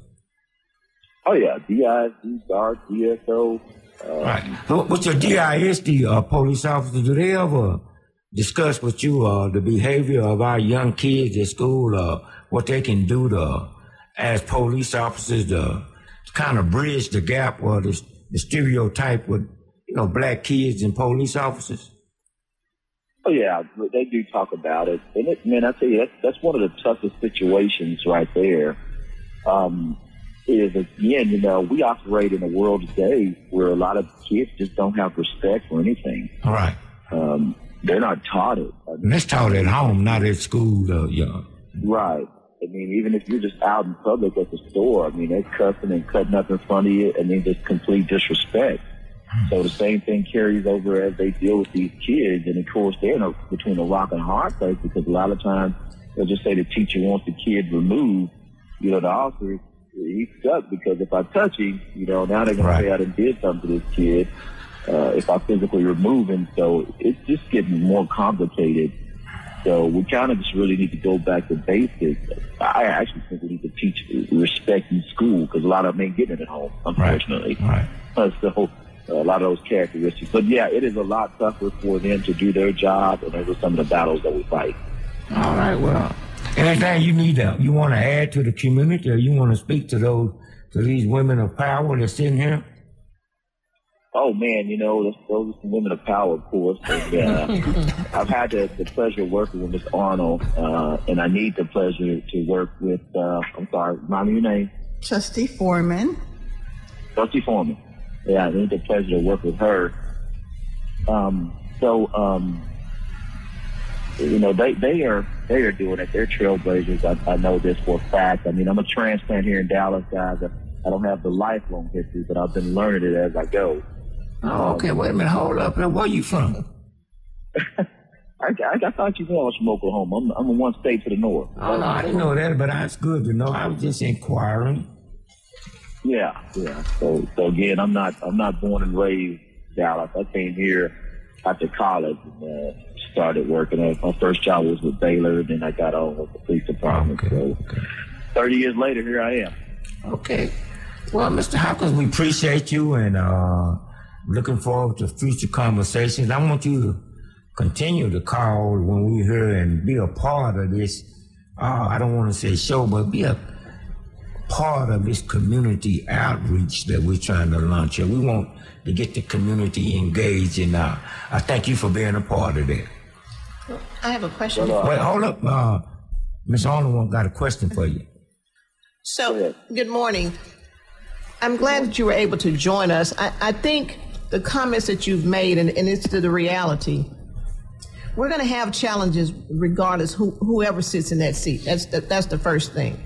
[SPEAKER 11] Oh yeah, DISD, Guard, DSO. Uh,
[SPEAKER 2] Right. What's your DISD uh, police officers? Do they ever discuss with you uh, the behavior of our young kids at school, uh, what they can do to, as police officers, to, kind of bridge the gap or the, the stereotype with, you know, black kids and police officers?
[SPEAKER 11] Oh yeah, they do talk about it, and it, man, I tell you, that's that's one of the toughest situations right there. Um, is again, you know, we operate in a world today where a lot of kids just don't have respect for anything.
[SPEAKER 2] All right.
[SPEAKER 11] Um, they're not taught it. I
[SPEAKER 2] And it's taught at home, not at school, uh, young.
[SPEAKER 11] Right. I mean, even if you're just out in public at the store, I mean, they're cussing and cutting up in front of you, and then just complete disrespect. So the same thing carries over as they deal with these kids, and of course they're in a, between a rock and a hard place because a lot of times they'll just say the teacher wants the kid removed. You know, the officer he's stuck because if I touch him, you know, now they're gonna
[SPEAKER 2] Right.
[SPEAKER 11] say I done did something to this kid. Uh, if I physically remove him, so it's just getting more complicated. So we kind of just really need to go back to basics. I actually think we need to teach respect in school because a lot of them ain't getting it at home, unfortunately.
[SPEAKER 2] Right.
[SPEAKER 11] Uh, so a lot of those characteristics. But yeah, it is a lot tougher for them to do their job, and those are some of the battles that we fight.
[SPEAKER 2] All right, well, anything you need to, you want to add to the community or you want to speak to those, to these women of power that's sitting here?
[SPEAKER 11] Oh man, you know, those, those are some women of power, of course. And, uh, I've had the, the pleasure of working with Miss Arnold, uh, and I need the pleasure to work with. Uh, I'm sorry, remind me your name.
[SPEAKER 5] Trustee Foreman.
[SPEAKER 11] Dusty Foreman. Yeah, I need the pleasure to work with her. Um, so, um, you know, they, they are they are doing it. They're trailblazers. I, I know this for a fact. I mean, I'm a transplant here in Dallas, guys. I, I don't have the lifelong history, but I've been learning it as I go.
[SPEAKER 2] Oh, okay, wait a minute, hold up. Now, Where you from?
[SPEAKER 11] I, I, I thought you was from Oklahoma. I'm, I'm in one state to the north.
[SPEAKER 2] Oh, no, I didn't know that, but that's good to know. I was just inquiring.
[SPEAKER 11] Yeah, yeah. So, so again, I'm not, I'm not born and raised Dallas. I came here after college and uh, started working. Uh, my first job was with Baylor, and then I got on with the police department. Okay, So, 30 years later, here I am.
[SPEAKER 2] Okay. Well, Mr. Hopkins, we appreciate you and uh, looking forward to future conversations. I want you to continue to call when we're here and be a part of this. Uh, I don't want to say show, but be a part of this community outreach that we're trying to launch here. We want to get the community engaged, and uh, I thank you for being a part of that.
[SPEAKER 7] I have a question.
[SPEAKER 2] Wait, hold up. Uh, Miss Arnold got a question for you.
[SPEAKER 7] So, good morning. I'm glad that you were able to join us. I, I think the comments that you've made, and, and it's to the reality, we're going to have challenges regardless who, whoever sits in that seat. That's the, that's the first thing.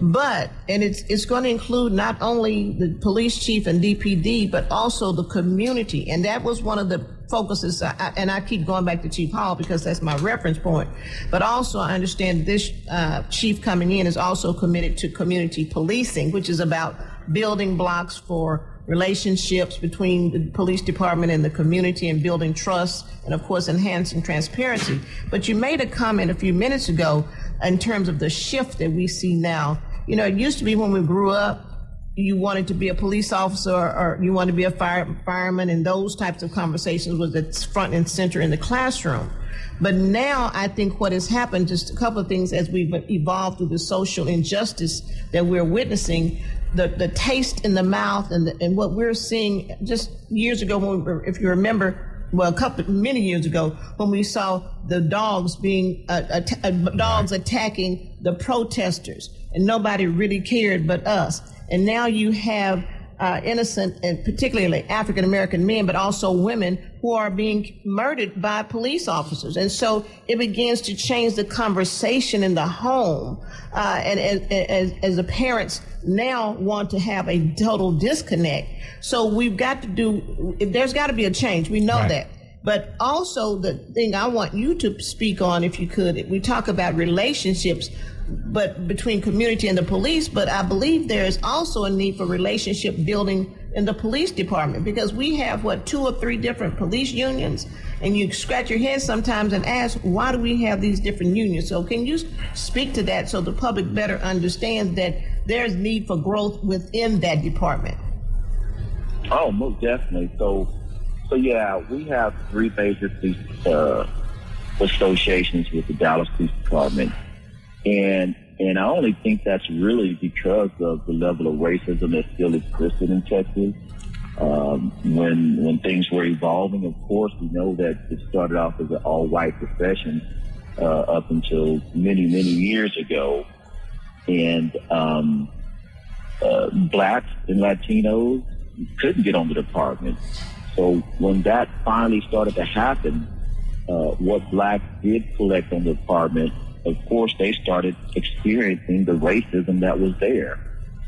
[SPEAKER 7] But and it's it's going to include not only the police chief and DPD, but also the community, and that was one of the focuses. I, and I keep going back to Chief Hall because that's my reference point. But also, I understand this uh, chief coming in is also committed to community policing, which is about building blocks for relationships between the police department and the community and building trust and of course enhancing transparency. But you made a comment a few minutes ago in terms of the shift that we see now. You know it used to be when we grew up you wanted to be a police officer or you wanted to be a fire, fireman and those types of conversations was at front and center in the classroom. But now I think what has happened, just a couple of things as we've evolved through the social injustice that we're witnessing, the, the taste in the mouth and, the, and what we're seeing just years ago, when we were, if you remember, well, a couple, many years ago, when we saw the dogs being, uh, uh, dogs attacking the protesters and nobody really cared but us. And now you have uh, innocent and particularly African American men, but also women who are being murdered by police officers. And so it begins to change the conversation in the home. Uh, and as, as, as the parents now want to have a total disconnect. So we've got to do, there's got to be a change. We know
[SPEAKER 2] Right.
[SPEAKER 7] that. But also the thing I want you to speak on, if you could, we talk about relationships, but between community and the police. But I believe there is also a need for relationship building in the police department because we have what two or three different police unions, and you scratch your head sometimes and ask, why do we have these different unions? So can you speak to that so the public better understands that there's need for growth within that department?
[SPEAKER 11] Oh, most definitely. So, so yeah, we have three major police uh, associations with the Dallas Police Department, and and I only think that's really because of the level of racism that still existed in Texas. Um, when when things were evolving, of course, we know that it started off as an all-white profession uh, up until many many years ago, and um, uh, blacks and Latinos couldn't get on the department. So when that finally started to happen, uh, what blacks did collect on the department, of course, they started experiencing the racism that was there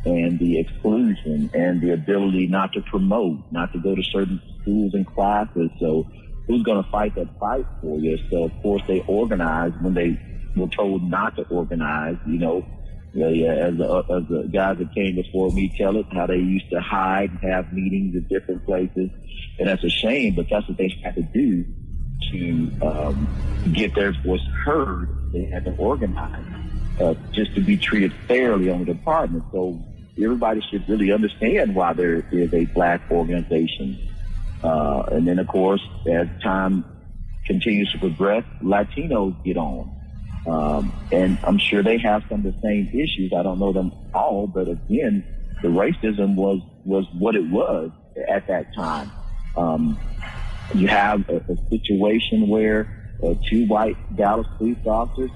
[SPEAKER 11] and the exclusion and the ability not to promote, not to go to certain schools and classes. So who's going to fight that fight for you? So of course they organized when they were told not to organize, you know, yeah, uh, as the, uh, as the guys that came before me tell us how they used to hide and have meetings at different places. And that's a shame, but that's what they had to do to um, get their voice heard. They had to organize uh, just to be treated fairly on the department. So everybody should really understand why there is a black organization. Uh, and then, of course, as time continues to progress, Latinos get on. Um, and I'm sure they have some of the same issues. I don't know them all, but again, the racism was, was what it was at that time. Um, you have a, a situation where uh, two white Dallas police officers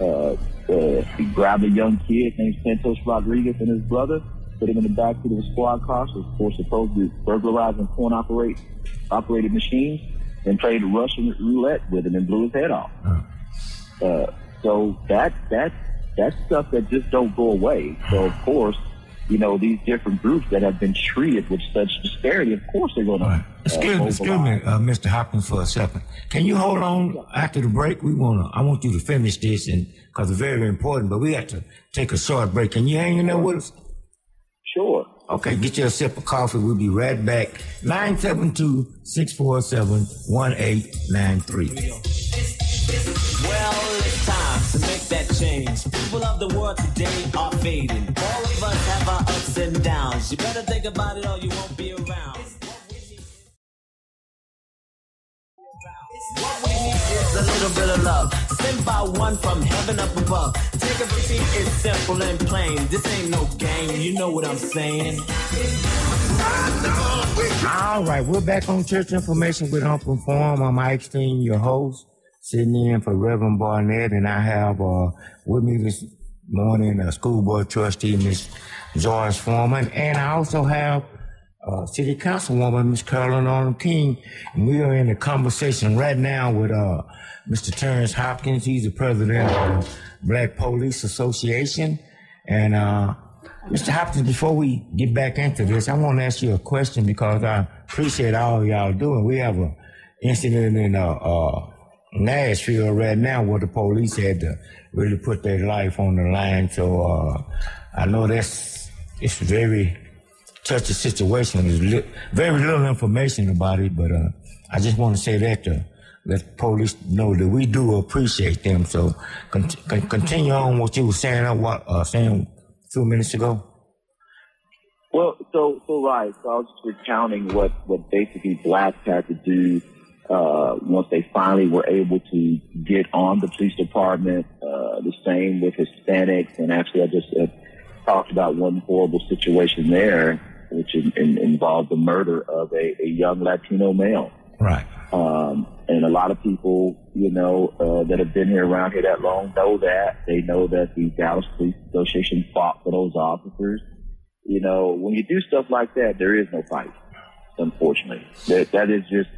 [SPEAKER 11] uh, uh, grabbed a young kid named Santos Rodriguez and his brother, put him in the backseat of a squad car for supposedly burglarizing coin operate, operated machines, and played Russian roulette with him and blew his head off. Uh, so that that that's stuff that just don't go away. So of course, you know these different groups that have been treated with such disparity, of course they're going to.
[SPEAKER 2] Excuse me, excuse me, uh, Mr. Hopkins, for a second. Can you hold on after the break? We wanna. I want you to finish this, and because it's very important. But we have to take a short break. Can you hang in there with us?
[SPEAKER 11] Sure.
[SPEAKER 2] Okay, get you a sip of coffee. We'll be right back. 972-647-1893.
[SPEAKER 1] Well, it's time to make that change. People of the world today are fading. All of us have our ups and downs. You better think about it or you won't be around. What we need is a little bit of love. Sent by one from heaven up above. Take a repeat, it's simple and plain. This ain't no game, you know what I'm saying.
[SPEAKER 2] All right, we're back on church information with Open Forum. I'm Ike Steen, your host, sitting in for Reverend Barnett, and I have uh, with me this morning a school board trustee, Miss Joyce Foreman, and I also have uh, City Councilwoman Miss Carolyn Arnold King, and we are in a conversation right now with uh, Mr. Terrence Hopkins. He's the president of the Black Police Association, and uh, Mr. Hopkins, before we get back into this, I want to ask you a question because I appreciate all y'all doing. We have a incident in uh, uh, Nashville right now where the police had to really put their life on the line. So uh, I know that's it's very touchy situation. There's li- very little information about it, but uh, I just want to say that to let police know that we do appreciate them. So con- con- continue on what you were saying. Uh, what uh, saying few minutes ago.
[SPEAKER 11] Well, so so right. So I was just recounting what what basically blacks had to do uh, once they finally were able to get on the police department. Uh, the same with Hispanics, and actually, I just uh, talked about one horrible situation there, which in, in, involved the murder of a, a young Latino male.
[SPEAKER 2] Right.
[SPEAKER 11] Um, and a lot of people, you know, uh, that have been here around here that long know that. They know that the Dallas Police Association fought for those officers. You know, when you do stuff like that, there is no fight. Unfortunately, that that is just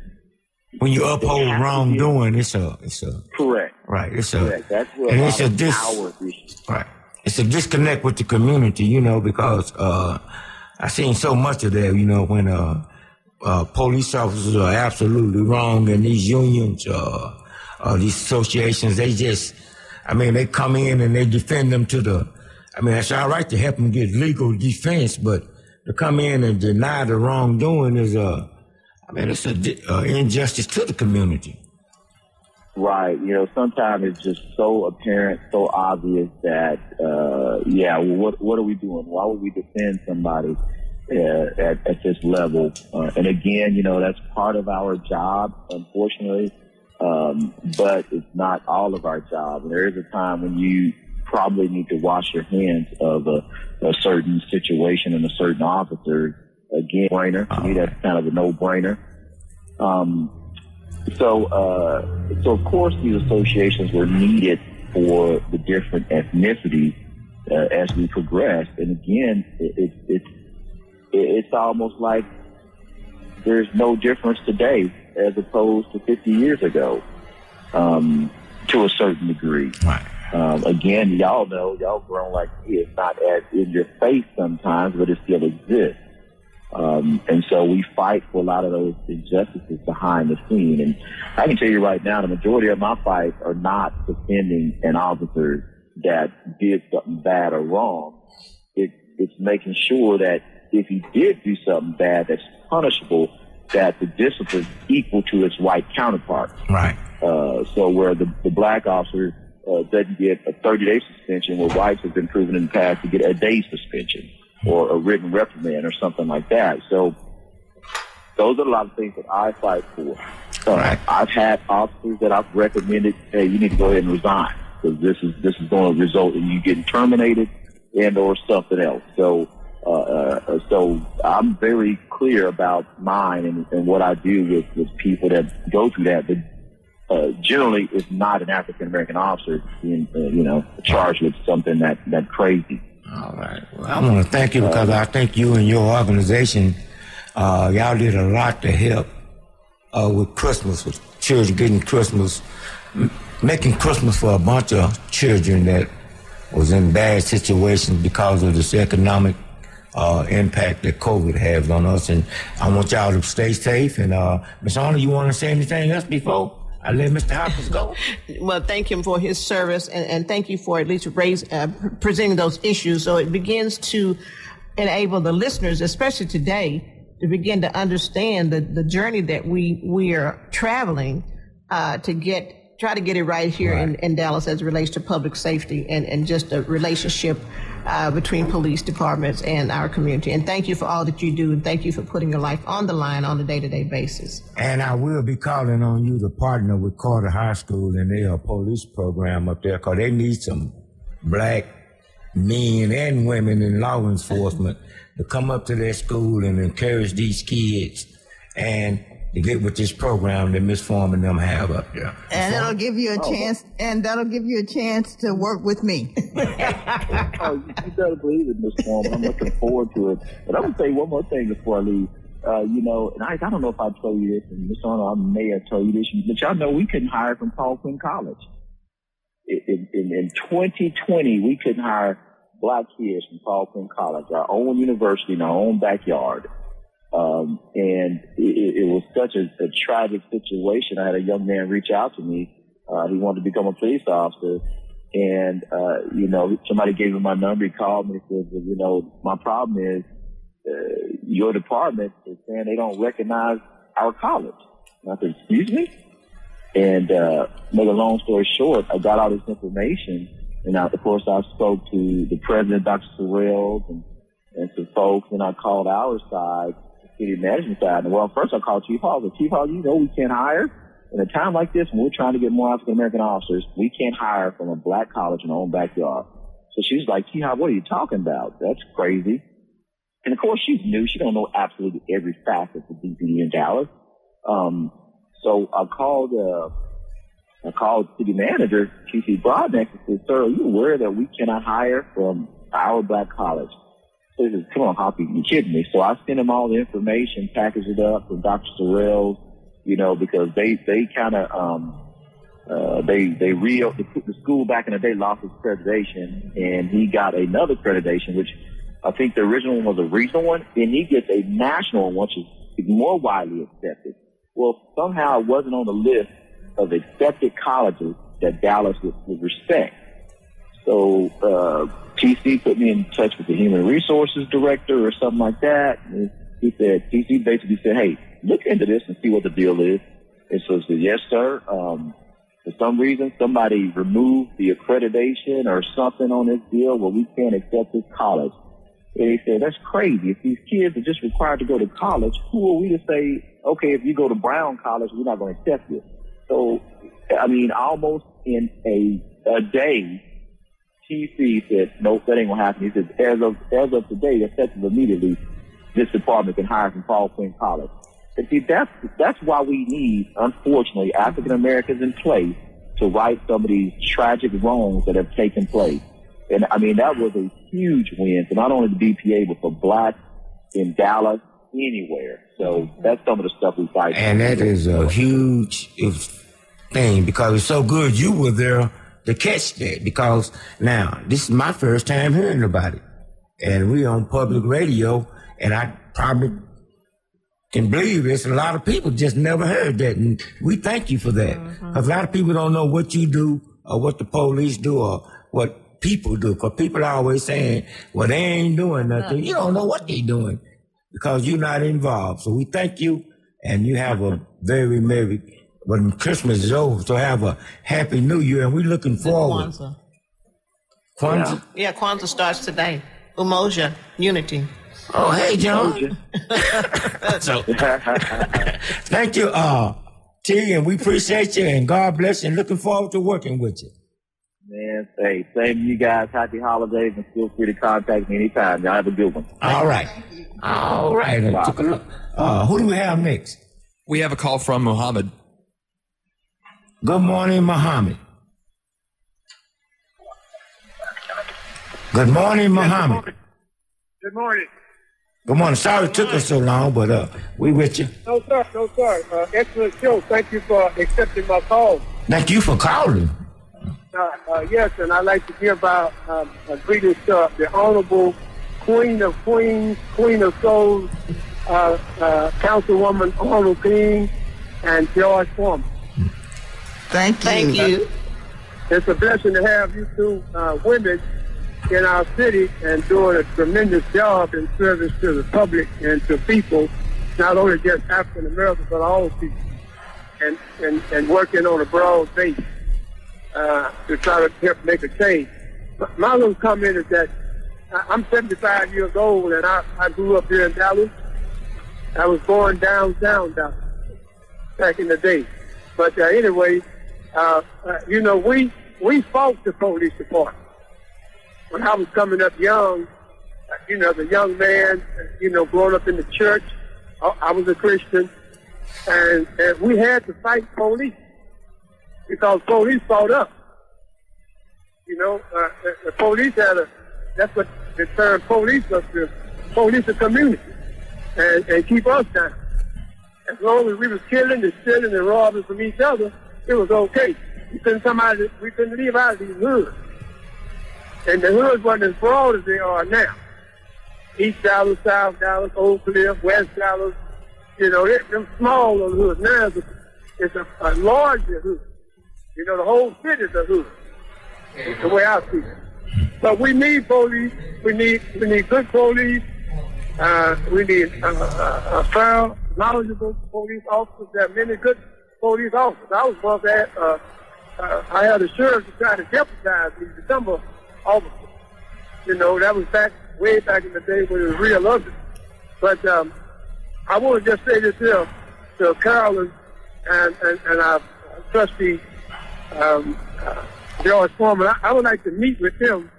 [SPEAKER 2] When you uphold wrongdoing, it's a it's a
[SPEAKER 11] correct.
[SPEAKER 2] right. It's a
[SPEAKER 11] Correct. That's
[SPEAKER 2] and it's a dis right. It's a disconnect with the community, you know, because uh, I seen so much of that, you know, when uh, uh, police officers are absolutely wrong, and these unions, uh, uh, these associations, they just, I mean, they come in and they defend them to the. I mean, it's all right to help them get legal defense, but to come in and deny the wrongdoing is a, Mean, it's an uh, injustice to the community.
[SPEAKER 11] Right. You know, sometimes it's just so apparent, so obvious that, uh, yeah, what, what are we doing? Why would we defend somebody uh, at, at this level? Uh, and again, you know, that's part of our job, unfortunately. Um, but it's not all of our job. And there is a time when you probably need to wash your hands of a, a certain situation and a certain officer. Again, brainer. To me, that's kind of a no-brainer. Um, so, uh, so of course, these associations were needed for the different ethnicities, uh, as we progressed. And again, it, it, it's it's almost like there's no difference today as opposed to 50 years ago, um, to a certain degree.
[SPEAKER 2] Right.
[SPEAKER 11] Um, again, y'all know, y'all grown like me. It's not as in your face sometimes, but it still exists. Um, and so we fight for a lot of those injustices behind the scene. And I can tell you right now, the majority of my fights are not defending an officer that did something bad or wrong. It, it's making sure that if he did do something bad that's punishable, that the discipline equal to its white counterpart.
[SPEAKER 2] Right.
[SPEAKER 11] Uh, so where the, the black officer uh, doesn't get a 30 day suspension, where whites have been proven in the past to get a day suspension or a written reprimand or something like that. So those are a lot of things that I fight for. Uh, I've had officers that I've recommended, hey, you need to go ahead and resign because this is this is going to result in you getting terminated and or something else. So uh, uh, so I'm very clear about mine and, and what I do with, with people that go through that. But uh, generally, it's not an African American officer being uh, you know charged with something that that crazy.
[SPEAKER 2] All right. Well, I want to thank you because I think you and your organization, uh, y'all did a lot to help uh, with Christmas, with children getting Christmas, making Christmas for a bunch of children that was in bad situations because of this economic uh, impact that COVID has on us. And I want y'all to stay safe. And uh, Ms. Arnold, you want to say anything else before I let Mr. Hopkins go?
[SPEAKER 7] well, thank him for his service, and, and thank you for at least raise, uh, presenting those issues. So it begins to enable the listeners, especially today, to begin to understand the, the journey that we we are traveling uh, to get try to get it right here In, in Dallas as it relates to public safety and, and just a relationship uh, between police departments and our community. And thank you for all that you do, and thank you for putting your life on the line on a day to day basis.
[SPEAKER 2] And I will be calling on you to partner with Carter High School and their police program up there because they need some black men and women in law enforcement to come up to their school and encourage these kids and to get with this program that Miss Foreman and them have up there.
[SPEAKER 5] And it'll give you a
[SPEAKER 11] Oh.
[SPEAKER 5] chance, and that'll give you a chance to work with me.
[SPEAKER 11] oh, you, you better believe it, Miss Foreman. I'm looking forward to it. But I'm gonna say one more thing before I leave. Uh, you know, and I, I don't know if I told you this, and Miss Arnold, I may have told you this, but y'all know we couldn't hire from Paul Quinn College. In, in, in 2020, we couldn't hire black kids from Paul Quinn College, our own university in our own backyard. Um, and it, it was such a, a tragic situation. I had a young man reach out to me. Uh, he wanted to become a police officer. And, uh, you know, somebody gave him my number. He called me and said, you know, my problem is, uh, your department is saying they don't recognize our college. And I said, excuse me? And, uh, make a long story short, I got all this information. And of course, I spoke to the president, Dr. Sorrells, and, and some folks, and I called our side, city management side. And well, first I called Chief Hall. Chief Hall, you know we can't hire. In a time like this, when we're trying to get more African American officers, we can't hire from a black college in our own backyard. So she's like, Chief Hall, what are you talking about? That's crazy. And of course, she's new. She don't know absolutely every facet of DPD in Dallas. Um, so I called, uh, I called city manager, TC Broadnax, and said, sir, are you aware that we cannot hire from our black college? So he says, come on, Hoppy, you kidding me? So I sent him all the information, packaged it up from Dr. Sorrell, you know, because they, they kind of, um, uh, they, they re, put the school back in the day lost its accreditation and he got another accreditation, which I think the original one was a regional one, and he gets a national one, which is more widely accepted. Well, somehow it wasn't on the list of accepted colleges that Dallas would, would respect. So uh, TC put me in touch with the human resources director or something like that. And he said, TC basically said, hey, look into this and see what the deal is. And so I said, yes, sir. Um, for some reason, somebody removed the accreditation or something on this deal where we can't accept this college. And he said, that's crazy. If these kids are just required to go to college, who are we to say, okay, if you go to Brown College, we're not going to accept you? So, I mean, almost in a, a day, TC said, no, that ain't going to happen. He said, as of, as of today, effective immediately, this department can hire from Paul Quinn College. And see, that's, that's why we need, unfortunately, African Americans in place to right some of these tragic wrongs that have taken place. And I mean, that was a huge win for not only the BPA, but for blacks in Dallas, anywhere. So that's some of the stuff we fight.
[SPEAKER 2] And that is a huge thing because it's so good you were there to catch that. Because now, this is my first time hearing about it. And we on public radio, and I probably can believe it's a lot of people just never heard that. And we thank you for that. Mm-hmm. Because a lot of people don't know what you do or what the police do or what people do. Because people are always saying, well, they ain't doing nothing. You don't know what they doing because you're not involved. So we thank you and you have a very merry, when Christmas is over, so have a happy new year and we're looking forward.
[SPEAKER 7] Kwanzaa.
[SPEAKER 2] Kwanzaa?
[SPEAKER 7] Yeah, Kwanzaa starts today. Umoja, unity.
[SPEAKER 2] Oh, hey, John. so, thank you, uh, T, and we appreciate you and God bless you and looking forward to working with you.
[SPEAKER 11] Man, hey, same to you guys. Happy holidays and feel free to contact me anytime. Y'all have a good one.
[SPEAKER 2] All right. All right. I took a look. Uh, who do we have next?
[SPEAKER 3] We have a call from Mohammed.
[SPEAKER 2] Good morning, Muhammad. Good morning, Muhammad.
[SPEAKER 12] Good morning.
[SPEAKER 2] Good morning. Sorry it took us so long, but uh, we with you.
[SPEAKER 12] No, sir. No, sir. Uh, excellent show. Thank you for accepting my call.
[SPEAKER 2] Thank you for calling.
[SPEAKER 12] Uh, uh, yes, and I'd like to give out um, a to the Honorable Queen of Queens, Queen of Souls, uh, uh, Councilwoman Arnold King, and George Foreman.
[SPEAKER 5] Thank you.
[SPEAKER 7] Thank you.
[SPEAKER 12] It's a blessing to have you two uh, women in our city and doing a tremendous job in service to the public and to people, not only just African Americans, but all people, and, and, and working on a broad base uh, to try to help make a change. My- My little comment is that I- I'm 75 years old and I, I grew up here in Dallas. I was born downtown Dallas back in the day. But uh, anyway, uh, uh, you know, we we fought the police department. When I was coming up young, uh, you know, a young man, uh, you know, growing up in the church, I, was a Christian, and, and we had to fight police because police fought us. You know, uh, the, the police had a, that's what the term police was to police the community and, and keep us down. As long as we was killing and stealing and robbing from each other, it was okay. We couldn't come out of, we couldn't leave out of these hoods. And the hoods wasn't as broad as they are now. East Dallas, South Dallas, Oak Cliff, West Dallas, you know, they, them small little hoods. Now it's a, it's a, a larger hood. You know, the whole city's a hood. It's the way I see it. But we need police. We need we need good police. Uh, we need uh, uh, a fair, knowledgeable police officers. There are many good police officers. I was once at, uh, uh, I had a sheriff to try to deputize these December officers. You know, that was back way back in the day when it was real ugly. But um, I want to just say this here to Carolyn and, and, and our trustee, um, uh, George Foreman. I, I would like to meet with him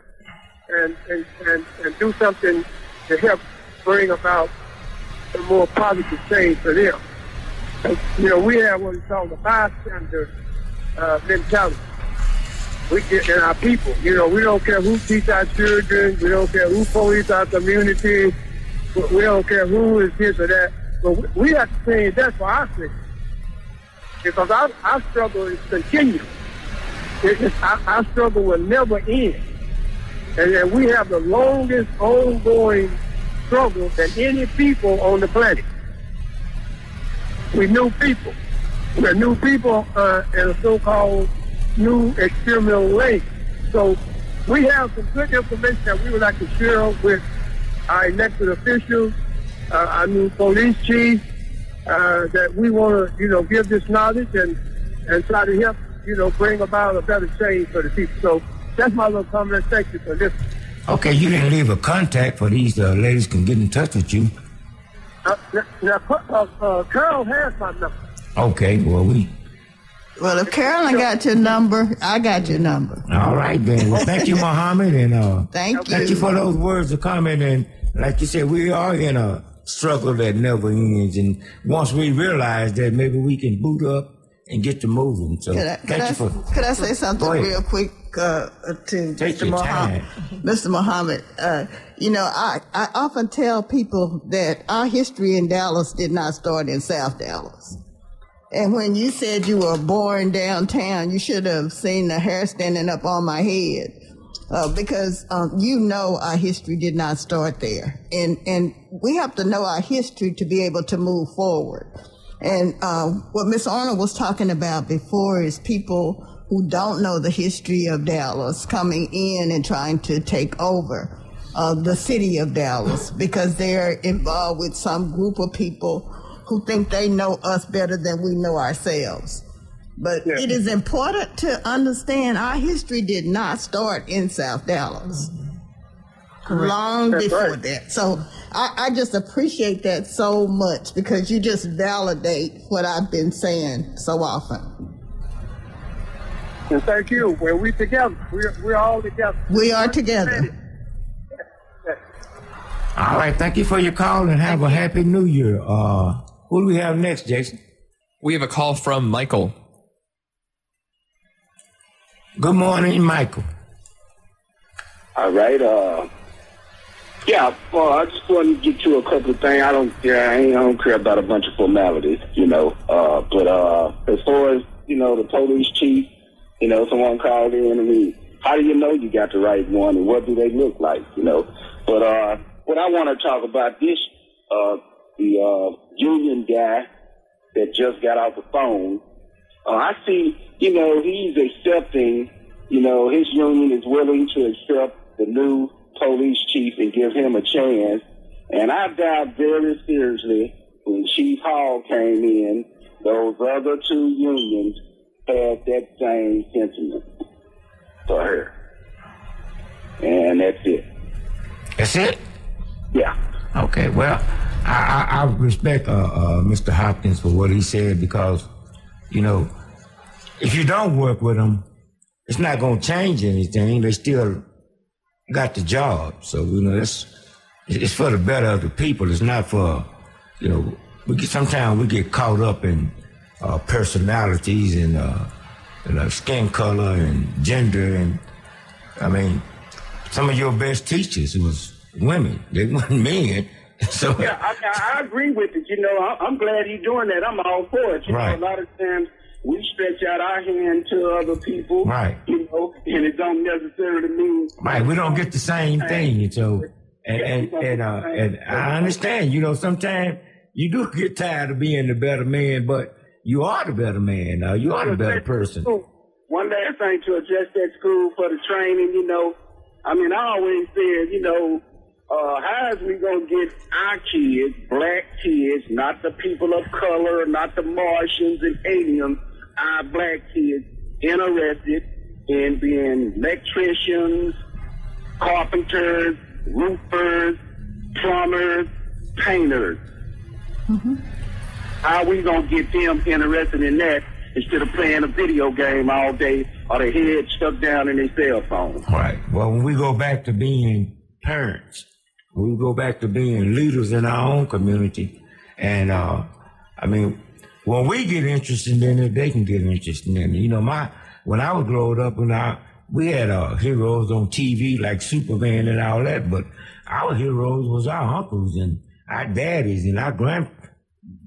[SPEAKER 12] and, and, and, and do something to help bring about a more positive change for them. You know, we have what we call the bystander uh, mentality. We get in our people. You know, we don't care who teach our children. We don't care who police our community. We don't care who is this or that. But we- have to change that for our city. Because our, our struggle is continuous. It, our, our struggle will never end. And then we have the longest ongoing struggle than any people on the planet. We new people. We're new people uh, in a so-called new experimental lane. So we have some good information that we would like to share with our elected officials, uh, our new police chief, uh, that we want to, you know, give this knowledge and, and try to help, you know, bring about a better change for the people. So that's my little comment. Thank you for listening.
[SPEAKER 2] Okay, you didn't leave a contact for these uh, ladies can get in touch with you.
[SPEAKER 12] Uh, now, uh, uh, Carol has my number.
[SPEAKER 2] Okay, well, we.
[SPEAKER 5] Well, if Carolyn got your number, I got your number.
[SPEAKER 2] All right, then. Well, thank you, Muhammad, and uh,
[SPEAKER 5] Thank
[SPEAKER 2] thank
[SPEAKER 5] you.
[SPEAKER 2] you for those words of comment. And like you said, we are in a struggle that never ends. And once we realize that maybe we can boot up and get to moving. So
[SPEAKER 5] Could I, could I,
[SPEAKER 2] for.
[SPEAKER 5] could I say something real quick uh, to
[SPEAKER 2] Take
[SPEAKER 5] Mr.
[SPEAKER 2] your
[SPEAKER 5] Muhammad? Mr. Muhammad, uh, you know, I, I often tell people that our history in Dallas did not start in South Dallas. And when you said you were born downtown, you should have seen the hair standing up on my head. Uh, because um, you know our history did not start there, and and we have to know our history to be able to move forward. And uh, what Miss Arnold was talking about before is people who don't know the history of Dallas coming in and trying to take over uh, the city of Dallas because they're involved with some group of people who think they know us better than we know ourselves. But it is important to understand our history did not start in South Dallas. Long
[SPEAKER 12] That's
[SPEAKER 5] before
[SPEAKER 12] right.
[SPEAKER 5] that. So I, I just appreciate that so much because you just validate what I've been saying so often.
[SPEAKER 12] And thank you. When we together, we're, we're all together.
[SPEAKER 5] We are together.
[SPEAKER 2] All right, thank you for your call and have a happy new year. Uh, who do we have next, Jason?
[SPEAKER 3] We have a call from Michael.
[SPEAKER 2] Good morning, Michael.
[SPEAKER 13] All right. Uh, yeah. Well, I just want to get to a couple of things. I don't. Yeah, I, don't care about a bunch of formalities, you know. Uh, but uh, as far as you know, the police chief, you know, someone called in. I mean, how do you know you got the right one, and what do they look like, you know? But uh, what I want to talk about this, uh, the uh, union guy that just got off the phone. Uh, I see, you know, he's accepting, you know, his union is willing to accept the new police chief and give him a chance. And I doubt very seriously when Chief Hall came in, those other two unions had that same sentiment for her. And that's it.
[SPEAKER 2] That's it?
[SPEAKER 13] Yeah.
[SPEAKER 2] Okay, well, I, I, I respect uh, uh, Mr. Hopkins for what he said because, you know, if you don't work with them, it's not going to change anything. They still got the job. So, you know, it's, it's for the better of the people. It's not for, you know, we get, sometimes we get caught up in uh, personalities and, uh, you know, skin color and gender. And, I mean, some of your best teachers was women. They weren't men. So,
[SPEAKER 13] Yeah, I, I, I agree with it. You know, I, I'm glad he's doing that. I'm all for it. You
[SPEAKER 2] Right.
[SPEAKER 13] know, a lot of times we stretch out our hand to other people.
[SPEAKER 2] Right.
[SPEAKER 13] You know, and it don't necessarily mean
[SPEAKER 2] Right, we don't get the same thing, so and and and, uh, and I understand. You know, sometimes you do get tired of being the better man, but you are the better man. Uh, you are the better person.
[SPEAKER 13] One last thing to address that school for the training, you know, I mean, I always said, you know, uh, how is we going to get our kids, black kids, not the people of color, not the Martians and aliens, our black kids interested in being electricians, carpenters, roofers, plumbers, painters? How are we going to get them interested in that instead of playing a video game all day or their head stuck down in their cell phone?
[SPEAKER 2] Right. Well, when we go back to being parents, we go back to being leaders in our own community, and uh, I mean, when we get interested in it, they can get interested in it. You know, my when I was growing up, when I we had uh, heroes on TV like Superman and all that, but our heroes was our uncles and our daddies and our grand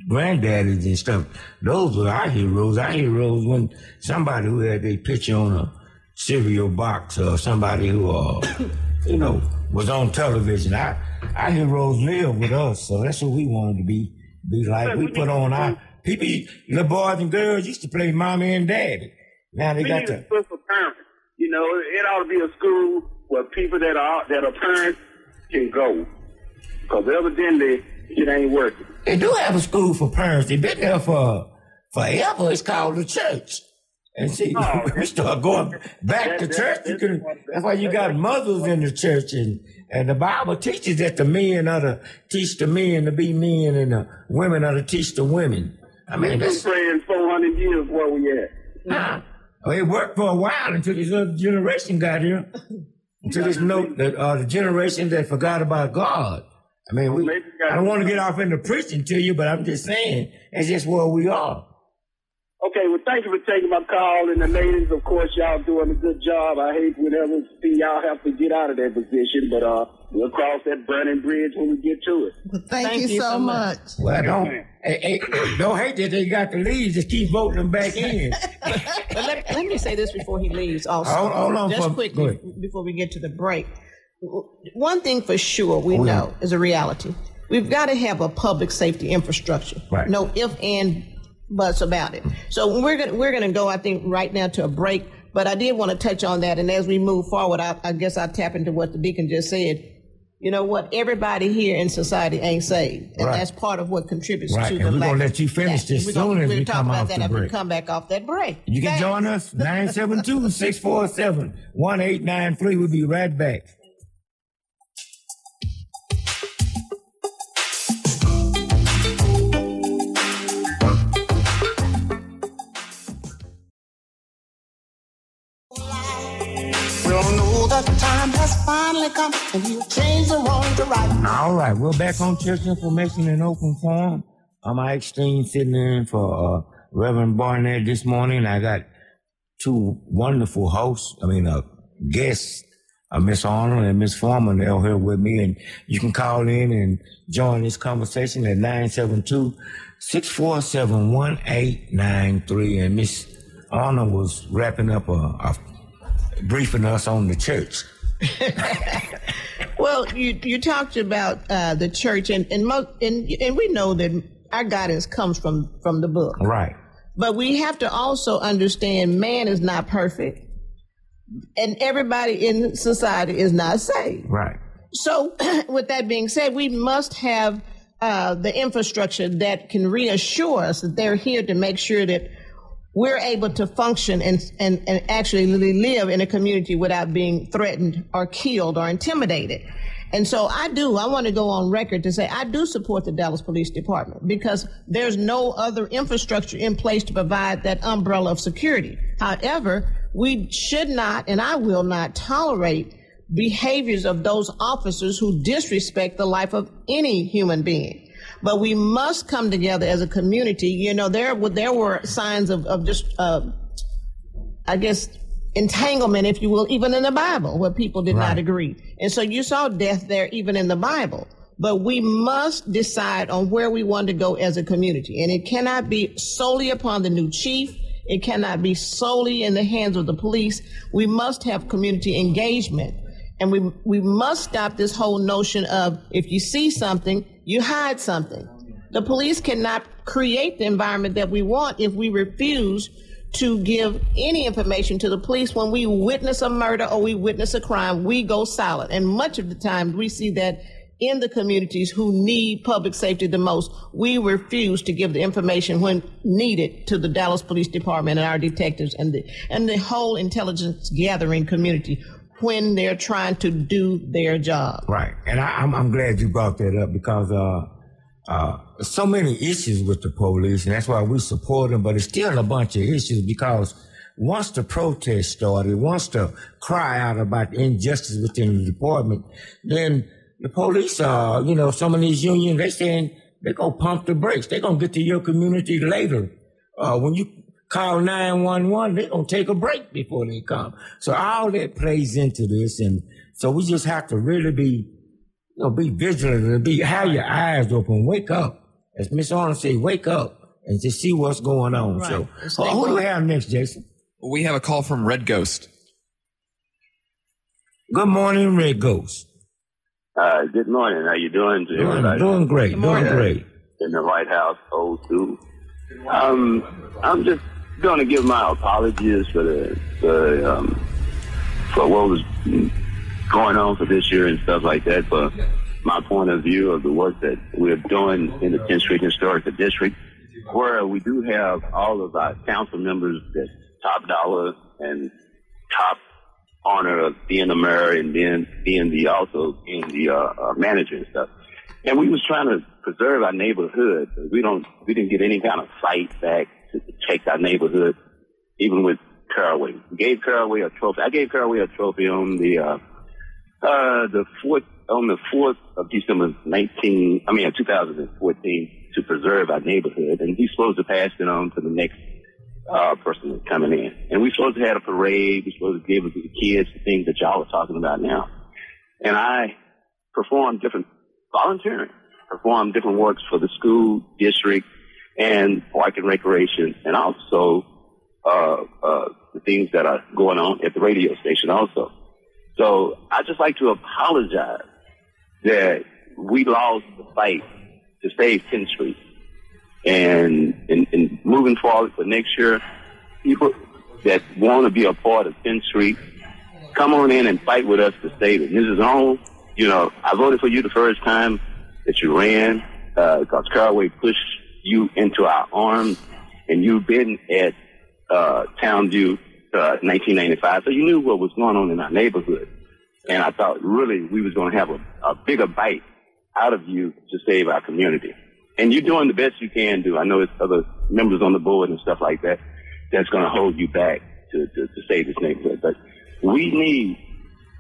[SPEAKER 2] granddaddies and stuff. Those were our heroes. Our heroes when somebody who had their picture on a cereal box or somebody who, uh, you know, was on television. Our, our heroes live with us, so that's what we wanted to be be like. We put on our people, the boys and girls used to play mommy and daddy. Now they
[SPEAKER 13] we
[SPEAKER 2] got
[SPEAKER 13] need
[SPEAKER 2] to
[SPEAKER 13] a school for parents. You know, it ought to be a school where people that are that are parents can go. Because evidently it ain't working.
[SPEAKER 2] They do have a school for parents. They've been there for forever. It's called the church. And see, oh, we start going back to church. You can, that's why you got mothers in the church, and, and the Bible teaches that the men are to teach the men to be men, and the women are to teach the women. I mean,
[SPEAKER 13] We've been
[SPEAKER 2] that's,
[SPEAKER 13] praying 400 years where we at.
[SPEAKER 2] nah. Well, it worked for a while until this other generation got here. Until this note that uh, the generation that forgot about God. I mean, we, I don't want to get off into preaching to you, but I'm just saying it's just where we are.
[SPEAKER 13] Okay, well, thank you for taking my call. And the ladies, of course, y'all doing a good job. I hate whenever see y'all have to get out of that position, but uh, we'll cross that burning bridge when we get to it.
[SPEAKER 5] Thank, you, so much.
[SPEAKER 2] Well, don't, hey, hey, don't hate that they got to leave. Just keep voting them back in.
[SPEAKER 7] But let, let me say this before he leaves also.
[SPEAKER 2] Hold- hold on
[SPEAKER 7] Just
[SPEAKER 2] for-
[SPEAKER 7] quickly before we get to the break. One thing for sure we
[SPEAKER 2] Oh, yeah.
[SPEAKER 7] know is a reality. We've got to have a public safety infrastructure.
[SPEAKER 2] Right.
[SPEAKER 7] No if and buts about it. So we're gonna we're gonna go, I think, right now to a break. But I did want to touch on that, and as we move forward, I, I guess I'll tap into what the deacon just said. You know what? Everybody here in society ain't saved, and
[SPEAKER 2] Right.
[SPEAKER 7] that's part of what contributes
[SPEAKER 2] Right,
[SPEAKER 7] to
[SPEAKER 2] and
[SPEAKER 7] the
[SPEAKER 2] we're
[SPEAKER 7] lack
[SPEAKER 2] gonna
[SPEAKER 7] of
[SPEAKER 2] let you finish
[SPEAKER 7] that.
[SPEAKER 2] this
[SPEAKER 7] We're
[SPEAKER 2] soon as
[SPEAKER 7] we'll
[SPEAKER 2] we
[SPEAKER 7] talk
[SPEAKER 2] come
[SPEAKER 7] about
[SPEAKER 2] off
[SPEAKER 7] that
[SPEAKER 2] the
[SPEAKER 7] after we
[SPEAKER 2] break.
[SPEAKER 7] come back off that break.
[SPEAKER 2] You can
[SPEAKER 7] Thanks.
[SPEAKER 2] join us 972 647 1893. We'll be right back.
[SPEAKER 14] We all know the time has finally come and you change wrong to right.
[SPEAKER 2] All right, we're back on church information in open forum. I'm Ike Steen sitting in for uh, Reverend Barnett this morning. I got two wonderful hosts, I mean, uh, guests, uh, Miss Arnold and Miss Foreman. They're here with me, and you can call in and join this conversation at 972 647 1893. And Miss Arnold was wrapping up a, a briefing us on the church.
[SPEAKER 7] Well, you you talked about uh, the church, and and, mo- and and we know that our guidance comes from from the book,
[SPEAKER 2] Right.
[SPEAKER 7] but we have to also understand man is not perfect, and everybody in society is not saved.
[SPEAKER 2] Right.
[SPEAKER 7] So, with that being said, we must have uh, the infrastructure that can reassure us that they're here to make sure that we're able to function and, and, and actually live in a community without being threatened or killed or intimidated. And so I do, I want to go on record to say I do support the Dallas Police Department because there's no other infrastructure in place to provide that umbrella of security. However, we should not and I will not tolerate behaviors of those officers who disrespect the life of any human being. But we must come together as a community. You know, there were there were signs of, of just, uh, I guess, entanglement, if you will, even in the Bible, where people did not agree. And so you saw death there, even in the Bible. But we must decide on where we want to go as a community, and it cannot be solely upon the new chief. It cannot be solely in the hands of the police. We must have community engagement. And we, we must stop this whole notion of if you see something, you hide something. The police cannot create the environment that we want if we refuse to give any information to the police when we witness a murder or we witness a crime, we go silent. And much of the time we see that in the communities who need public safety the most, we refuse to give the information when needed to the Dallas Police Department and our detectives and the and the whole intelligence gathering community when they're trying to do their job.
[SPEAKER 2] Right. And I, I'm, I'm glad you brought that up because uh, uh, so many issues with the police, and that's why we support them, but it's still a bunch of issues because once the protest started, once the cry out about injustice within the department, then the police, uh, you know, some of these unions, they saying they're going to pump the brakes. They're going to get to your community later. Uh, when you call 911, they're going to take a break before they come. So all that plays into this. And so we just have to really be, you know, be vigilant and be, have your eyes open, wake up. As Miss Arnold say, wake up and just see what's going on.
[SPEAKER 3] Right.
[SPEAKER 2] So
[SPEAKER 3] And
[SPEAKER 2] who, who do we have next, Jason?
[SPEAKER 3] We have a call from Red Ghost.
[SPEAKER 2] Good morning, Red Ghost.
[SPEAKER 10] Uh, good morning. How you doing? To
[SPEAKER 2] Doing, doing great, doing great.
[SPEAKER 10] In the White House, O2. Um, I'm just going to give my apologies for the, the um, for what was going on for this year and stuff like that. But my point of view of the work that we're doing in the 10th Street Historical District, where we do have all of our council members that top dollar and top honor of being a mayor and being being the also being the uh, uh, manager and stuff. And we was trying to preserve our neighborhood. We don't we didn't get any kind of fight back to protect our neighborhood, even with Caraway. We gave Caraway a trophy. I gave Caraway a trophy on the uh, uh, the fourth on the fourth of December nineteen. I mean, two thousand and fourteen to preserve our neighborhood, and he's supposed to pass it on to the next uh, person coming in. And we supposed to have a parade. We supposed to give it to the kids the things that y'all are talking about now. And I performed different volunteering, performed different works for the school, district, and park and recreation, and also uh, uh, the things that are going on at the radio station also. So I just like to apologize that we lost the fight to save 10th Street. And, and, and moving forward for next year, people that want to be a part of 10th Street, come on in and fight with us to save it. Mrs. Owen, you know, I voted for you the first time that you ran, uh, because Caraway pushed you into our arms, and you've been at, uh, Townview, uh, 1995, so you knew what was going on in our neighborhood. And I thought really we was going to have a, a bigger bite out of you to save our community. And you're doing the best you can do. I know it's other members on the board and stuff like that that's going to hold you back to, to, to save this neighborhood. But we need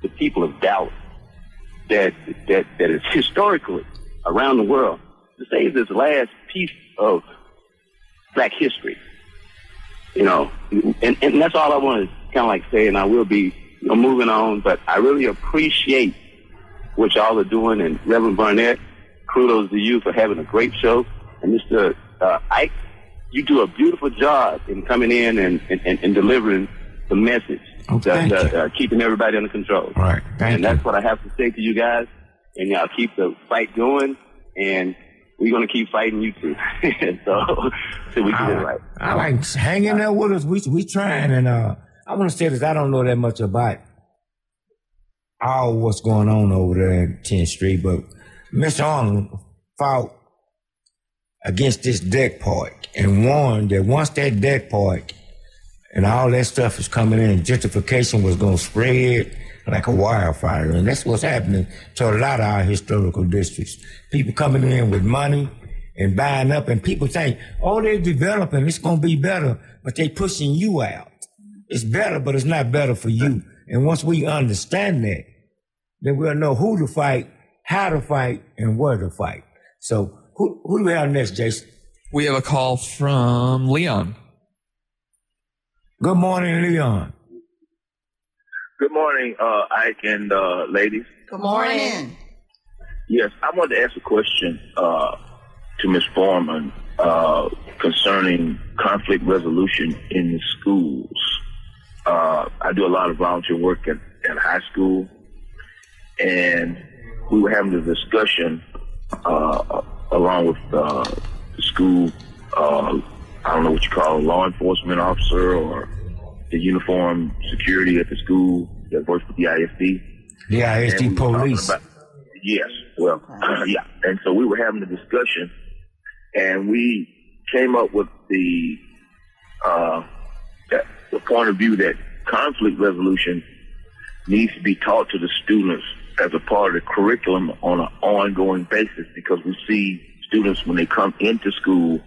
[SPEAKER 10] the people of Dallas that, that, that is historically around the world to save this last piece of black history. You know, and, and that's all I want to kind of like say, and I will be you know, moving on, but I really appreciate what y'all are doing, and Reverend Barnett, kudos to you for having a great show. And Mr. Uh, Ike, you do a beautiful job in coming in and, and, and delivering the message,
[SPEAKER 2] Oh, thank
[SPEAKER 10] the, the, uh, keeping everybody under control.
[SPEAKER 2] Right. Thank
[SPEAKER 10] and that's what I have to say to you guys. And y'all keep the fight going, and we're going to keep fighting you too. so, so we get it right.
[SPEAKER 2] I like hanging there with us. We we trying, and uh, I want to say this. I don't know that much about all what's going on over there at 10th Street, but Mr. Arnold fought against this deck park and warned that once that deck park and all that stuff is coming in, gentrification was going to spread like a wildfire. And that's what's happening to a lot of our historical districts. People coming in with money and buying up, and people think, oh, they're developing, it's going to be better, but they're pushing you out. It's better, but it's not better for you. And once we understand that, then we'll know who to fight, how to fight, and where to fight. So who, who do we have next, Jason?
[SPEAKER 3] We have a call from Leon.
[SPEAKER 2] Good morning, Leon.
[SPEAKER 11] Good morning, uh, Ike and uh, ladies.
[SPEAKER 5] Good morning.
[SPEAKER 11] Yes, I wanted to ask a question uh, to Ms. Foreman uh, concerning conflict resolution in the schools. Uh, I do a lot of volunteer work at, at high school, and we were having a discussion uh, along with uh, the school. Uh, I don't know what you call a law enforcement officer or the uniform security at the school that works with the ISD.
[SPEAKER 2] The ISD
[SPEAKER 11] we
[SPEAKER 2] police.
[SPEAKER 11] about- yes, well, yeah. And so we were having a discussion, and we came up with the uh, that, the point of view that conflict resolution needs to be taught to the students as a part of the curriculum on an ongoing basis because we see students when they come into school,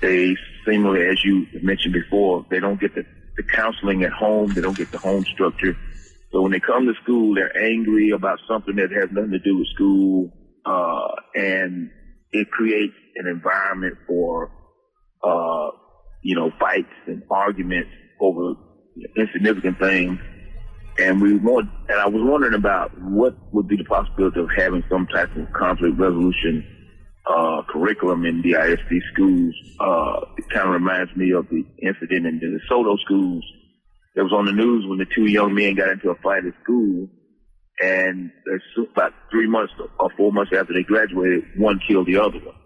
[SPEAKER 11] they seemingly, as you mentioned before, they don't get the, the counseling at home, they don't get the home structure. So when they come to school, they're angry about something that has nothing to do with school, uh, and it creates an environment for, uh, you know, fights and arguments over insignificant things. And we want, and I was wondering about what would be the possibility of having some type of conflict resolution uh, curriculum in the ISD schools. Uh, it kind of reminds me of the incident in the DeSoto schools that was on the news when the two young men got into a fight at school. And about three months or four months after they graduated, one killed the other one.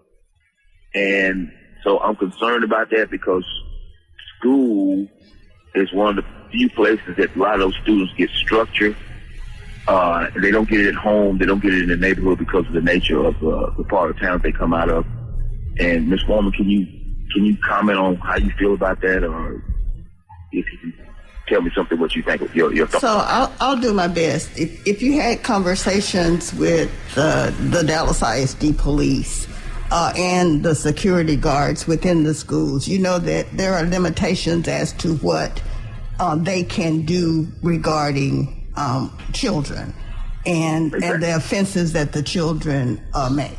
[SPEAKER 11] And so I'm concerned about that because school is one of the few places that a lot of those students get structure. Uh, they don't get it at home. They don't get it in the neighborhood because of the nature of uh, the part of town they come out of. And Ms. Foreman, can you can you comment on how you feel about that, or if you can tell me something what you think of your your thoughts?
[SPEAKER 5] So I'll, I'll do my best. If, if you had conversations with the Dallas ISD police uh, and the security guards within the schools, you know that there are limitations as to what uh, they can do regarding um, children and and the offenses that the children uh, make.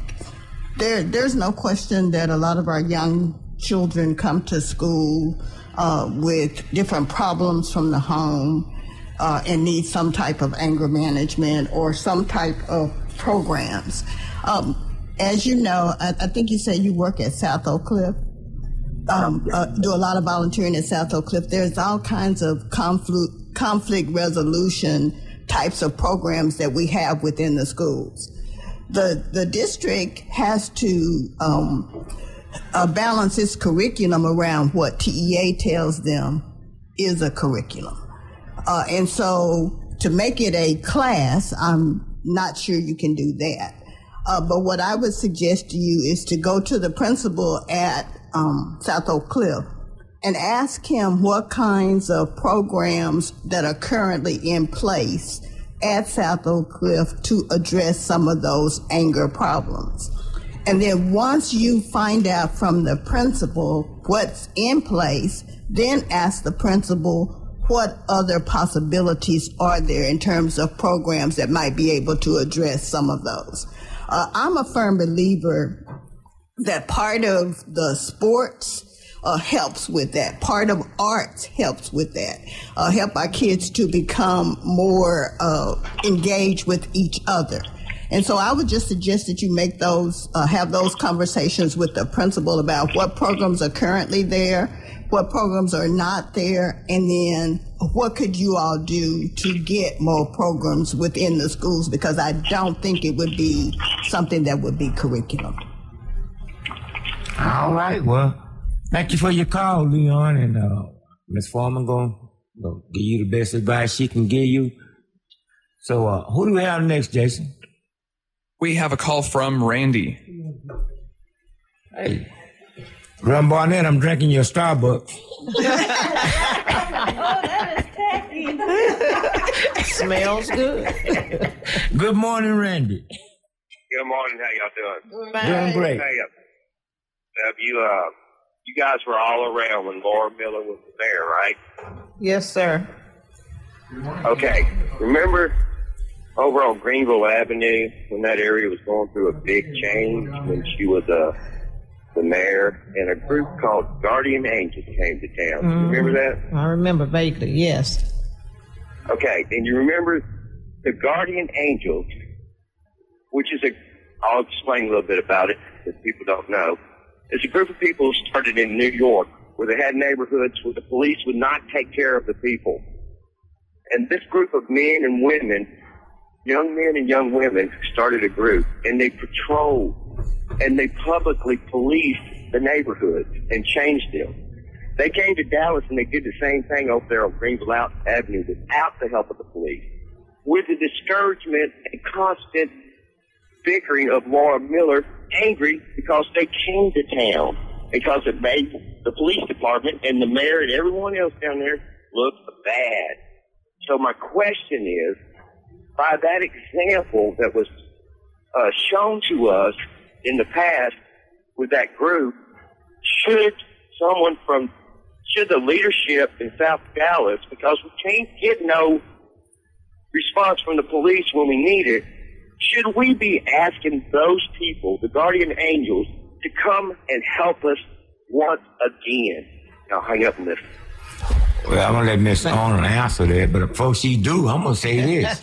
[SPEAKER 5] There, there's no question that a lot of our young children come to school uh, with different problems from the home uh, and need some type of anger management or some type of programs. Um, as you know, I, I, think you said you work at South Oak Cliff. Um, uh, do a lot of volunteering at South Oak Cliff. There's all kinds of conflict conflict resolution types of programs that we have within the schools. The the district has to um, uh, balance its curriculum around what TEA tells them is a curriculum. Uh, and so to make it a class, I'm not sure you can do that. Uh, but what I would suggest to you is to go to the principal at um, South Oak Cliff and ask him what kinds of programs that are currently in place at South Oak Cliff to address some of those anger problems. And then once you find out from the principal what's in place, then ask the principal what other possibilities are there in terms of programs that might be able to address some of those? Uh, I'm a firm believer that part of the sports uh, helps with that. Part of arts helps with that. Uh, help our kids to become more uh, engaged with each other. And so I would just suggest that you make those, uh, have those conversations with the principal about what programs are currently there, what programs are not there, and then what could you all do to get more programs within the schools? Because I don't think it would be something that would be curriculum.
[SPEAKER 2] All right. Well, thank you for your call, Leon, and uh, Ms. Foreman going to give you the best advice she can give you. So, uh, who do we have next, Jason?
[SPEAKER 3] We have a call from Randy.
[SPEAKER 2] Hey. Ron Barnett, I'm drinking your Starbucks. Oh, that is tacky.
[SPEAKER 7] Smells good.
[SPEAKER 2] good morning, Randy.
[SPEAKER 15] Good morning. How y'all
[SPEAKER 2] doing? Doing great.
[SPEAKER 15] Hey, uh, have you, uh, you guys were all around when Laura Miller was there, right?
[SPEAKER 7] Yes, sir.
[SPEAKER 15] Okay. Remember over on Greenville Avenue when that area was going through a big change when she was a uh, the mayor, and a group called Guardian Angels came to town. Mm-hmm. Remember that?
[SPEAKER 7] I remember vaguely, yes.
[SPEAKER 15] Okay, and you remember the Guardian Angels, which is a, I'll explain a little bit about it if people don't know. It's a group of people who started in New York where they had neighborhoods where the police would not take care of the people. And this group of men and women, young men and young women, started a group and they patrolled and they publicly policed the neighborhoods and changed them. They came to Dallas and they did the same thing over there on Greenville Avenue without the help of the police. With the discouragement and constant bickering of Laura Miller, angry because they came to town, because it made the police department and the mayor and everyone else down there look bad. So my question is, by that example that was uh, shown to us in the past with that group, should someone from, should the leadership in South Dallas, because we can't get no response from the police when we need it, should we be asking those people, the guardian angels, to come and help us once again? Now hang up and listen.
[SPEAKER 2] Well, I'm gonna let Miss Arnold answer that, but before she do, I'm gonna say this.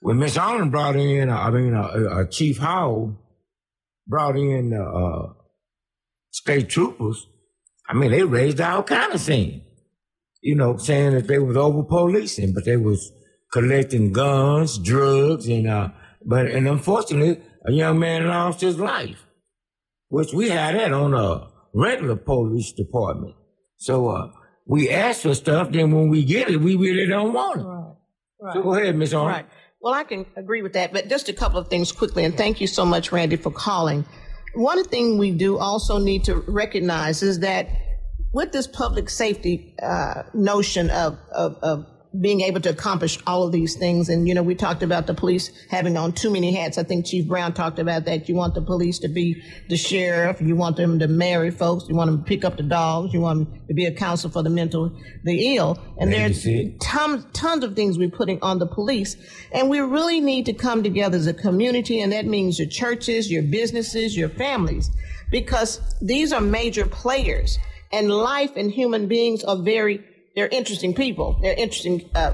[SPEAKER 2] when Miss Arnold brought in, I mean, uh, uh, Chief Hall, brought in uh, state troopers, I mean, they raised all kind of things. You know, saying that they was over policing, but they was collecting guns, drugs, and uh, but and unfortunately, a young man lost his life, which we had that on a regular police department. So uh, we ask for stuff, then when we get it, we really don't want it. Right. Right. So go ahead, Miss Arnold. Right.
[SPEAKER 7] Well, I can agree with that, but just a couple of things quickly, and thank you so much, Randy, for calling. One thing we do also need to recognize is that with this public safety uh, notion of, of, of being able to accomplish all of these things. And, you know, we talked about the police having on too many hats. I think Chief Brown talked about that. You want the police to be the sheriff. You want them to marry folks. You want them to pick up the dogs. You want them to be a counsel for the mental, the ill. And there's tons, tons of things we're putting on the police. And we really need to come together as a community. And that means your churches, your businesses, your families, because these are major players And life and human beings are very, they're interesting people. They're interesting, uh,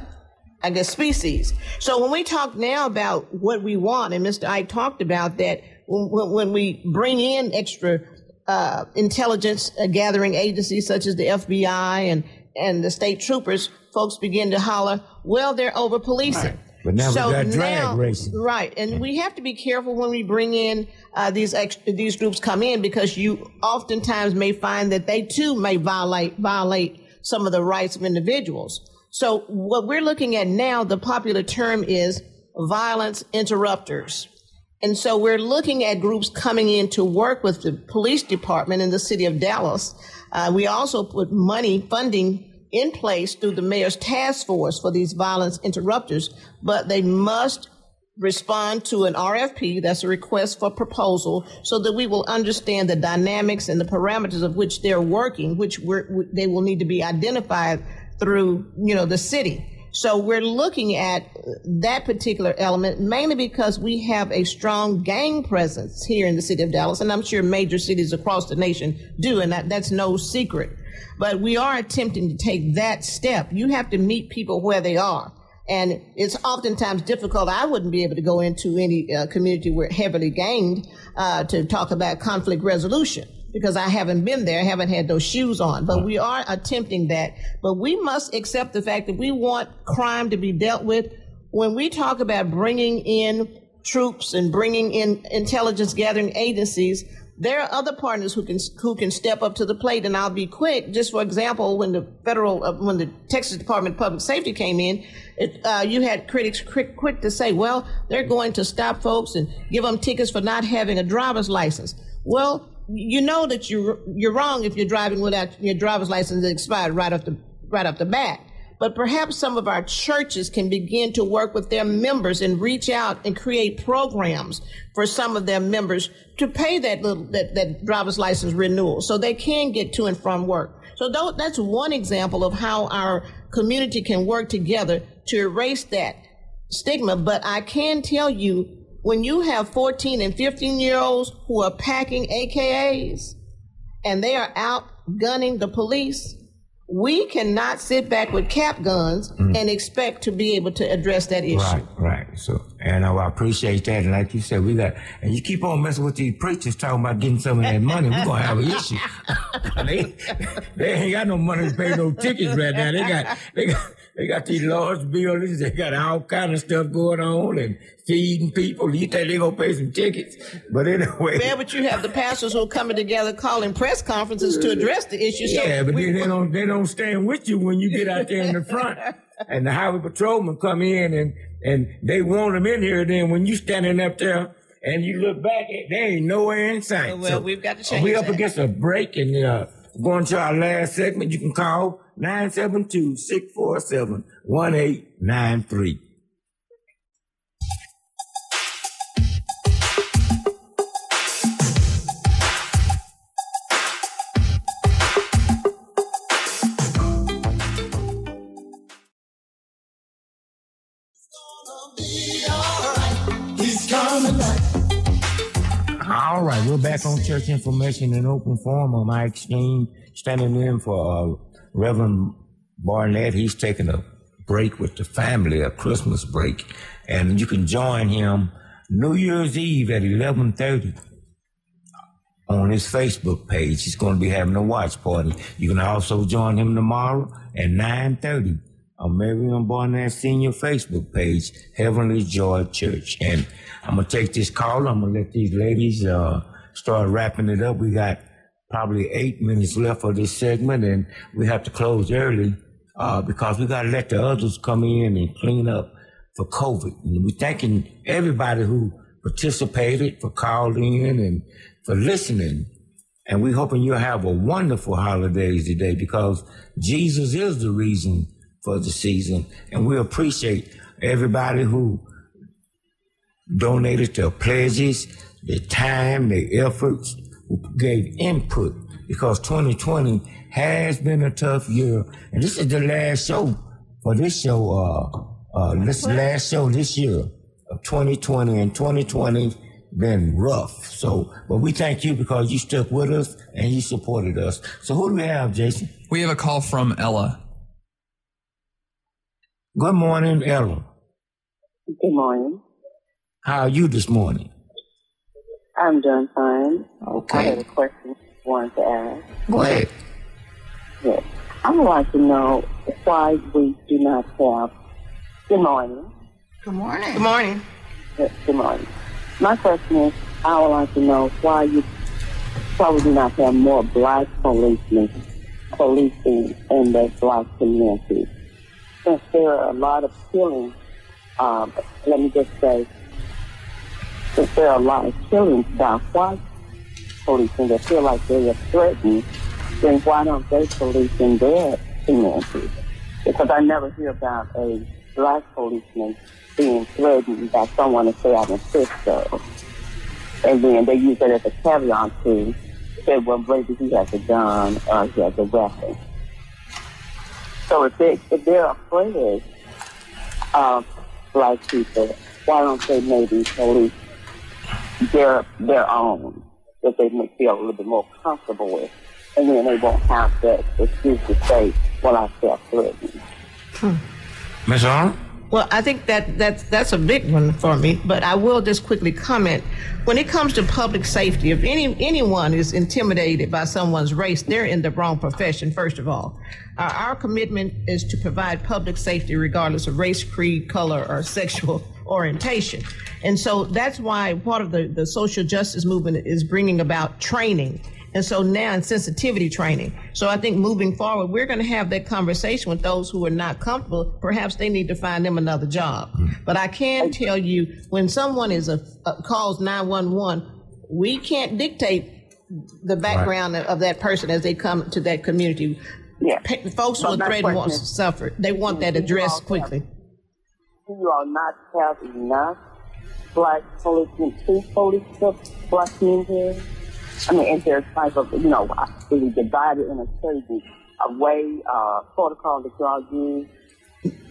[SPEAKER 7] I guess, species. So when we talk now about what we want, and Mr. Ike talked about that when, when we bring in extra uh, intelligence uh, gathering agencies such as the FBI and, and the state troopers, folks begin to holler, well, they're over policing.
[SPEAKER 2] Right. But now
[SPEAKER 7] so
[SPEAKER 2] we got drag
[SPEAKER 7] now-
[SPEAKER 2] racing.
[SPEAKER 7] Right. And we have to be careful when we bring in uh, these ex- these groups come in because you oftentimes may find that they too may violate violate some of the rights of individuals. So what we're looking at now, the popular term is violence interrupters. And so we're looking at groups coming in to work with the police department in the city of Dallas. Uh, we also put money funding in place through the mayor's task force for these violence interrupters, but they must respond to an RFP, that's a request for proposal, so that we will understand the dynamics and the parameters of which they're working, which they will need to be identified through, you know, the city. So we're looking at that particular element mainly because we have a strong gang presence here in the city of Dallas, and I'm sure major cities across the nation do, and that, that's no secret. But we are attempting to take that step. You have to meet people where they are. And it's oftentimes difficult. I wouldn't be able to go into any uh, community where heavily ganged uh, to talk about conflict resolution because I haven't been there, haven't had those shoes on. But we are attempting that. But we must accept the fact that we want crime to be dealt with. When we talk about bringing in troops and bringing in intelligence gathering agencies, there are other partners who can who can step up to the plate. And I'll be quick. Just for example, when the federal uh, when the Texas Department of Public Safety came in, it, uh, you had critics quick quick to say, well, they're going to stop folks and give them tickets for not having a driver's license. Well, you know that you're you're wrong if you're driving without your driver's license expired right off the right off the bat. But perhaps some of our churches can begin to work with their members and reach out and create programs for some of their members to pay that little that, that driver's license renewal so they can get to and from work. So that's one example of how our community can work together to erase that stigma. But I can tell you when you have 14 and 15 year olds who are packing AKAs and they are out gunning the police, we cannot sit back with cap guns mm. and expect to be able to address that issue.
[SPEAKER 2] Right, right. So, and I appreciate that. And like you said, we got, and you keep on messing with these preachers talking about getting some of that money, we're going to have an issue. they, they ain't got no money to pay no tickets right now. They got, they got, they got these large buildings. They got all kind of stuff going on and feeding people. You think they gonna pay some tickets? But anyway.
[SPEAKER 7] Yeah, but you have the pastors who are coming together calling press conferences to address the issue. So
[SPEAKER 2] Yeah, but
[SPEAKER 7] we-
[SPEAKER 2] then they don't they don't stand with you when you get out there in the front. And the highway patrolmen come in and and they want them in here. Then when you standing up there and you look back, they ain't nowhere in sight.
[SPEAKER 7] Well, we've got to change
[SPEAKER 2] We up
[SPEAKER 7] that.
[SPEAKER 2] against a break and uh, going to our last segment. You can call 972-647-1893.
[SPEAKER 14] He's coming back.
[SPEAKER 2] All right, we're back on church information in open forum. I'm Mike Steen, standing in for uh, Reverend Barnett. He's taking a break with the family, a Christmas break, and you can join him New Year's Eve at 11:30 on his Facebook page. He's going to be having a watch party. You can also join him tomorrow at 9:30 on Miriam Barnett Senior Facebook page, Heavenly Joy Church. And I'm gonna take this call. I'm gonna let these ladies uh, start wrapping it up. We got probably eight minutes left for this segment, and we have to close early uh, because we got to let the others come in and clean up for COVID. And we're thanking everybody who participated for calling in and for listening. And we're hoping you'll have a wonderful holidays today because Jesus is the reason for the season. And we appreciate everybody who donated their pledges, their time, their efforts, gave input because 2020 has been a tough year. And this is the last show for this show, uh, uh, this last show this year of 2020 and 2020 been rough. So, but we thank you because you stuck with us and you supported us. So who do we have, Jason?
[SPEAKER 3] We have a call from Ella.
[SPEAKER 2] Good morning, Ella.
[SPEAKER 9] Good morning.
[SPEAKER 2] How are you this morning?
[SPEAKER 9] I'm doing fine.
[SPEAKER 2] Okay.
[SPEAKER 9] I had a question I wanted to ask.
[SPEAKER 2] Go ahead.
[SPEAKER 9] Yes. I would like to know why we do not have. Good morning.
[SPEAKER 5] Good morning.
[SPEAKER 7] Good morning.
[SPEAKER 9] Yes, good morning. My question is, I would like to know why you probably do not have more black policemen policing in the black community. Since there are a lot of killings, um, let me just say, since there are a lot of killings by white policemen that feel like they are threatened, then why don't they police in their community? Because I never hear about a black policeman being threatened by someone to say I'm a Frisco. And then they use that as a caveat to say, well, maybe he has a gun or he has a weapon. So if, they, if they're afraid of uh, black people, why don't they maybe police their, their own that they may feel a little bit more comfortable with? And then they won't have that excuse to say, well, I felt threatened.
[SPEAKER 2] Ms. Arnold?
[SPEAKER 7] Well, I think that that's that's a big one for me, but I will just quickly comment. When it comes to public safety, if any anyone is intimidated by someone's race, they're in the wrong profession. First of all, uh, our commitment is to provide public safety regardless of race, creed, color, or sexual orientation, and so that's why part of the the social justice movement is bringing about training. And so now in sensitivity training. So I think moving forward, we're going to have that conversation with those who are not comfortable. Perhaps they need to find them another job. Hmm. But I can tell you when someone is a, a calls 911, we can't dictate the background of, of that person as they come to that community.
[SPEAKER 9] Yeah.
[SPEAKER 7] Pa- Folks who
[SPEAKER 9] Well,
[SPEAKER 7] are
[SPEAKER 9] my
[SPEAKER 7] threatened want to suffer. They want that
[SPEAKER 9] Do you
[SPEAKER 7] addressed
[SPEAKER 9] all have-
[SPEAKER 7] quickly.
[SPEAKER 9] Do you all not have enough black policemen to police the black community? I mean, is there a type of, you know, really divided in a certain a way, uh, protocol that y'all use?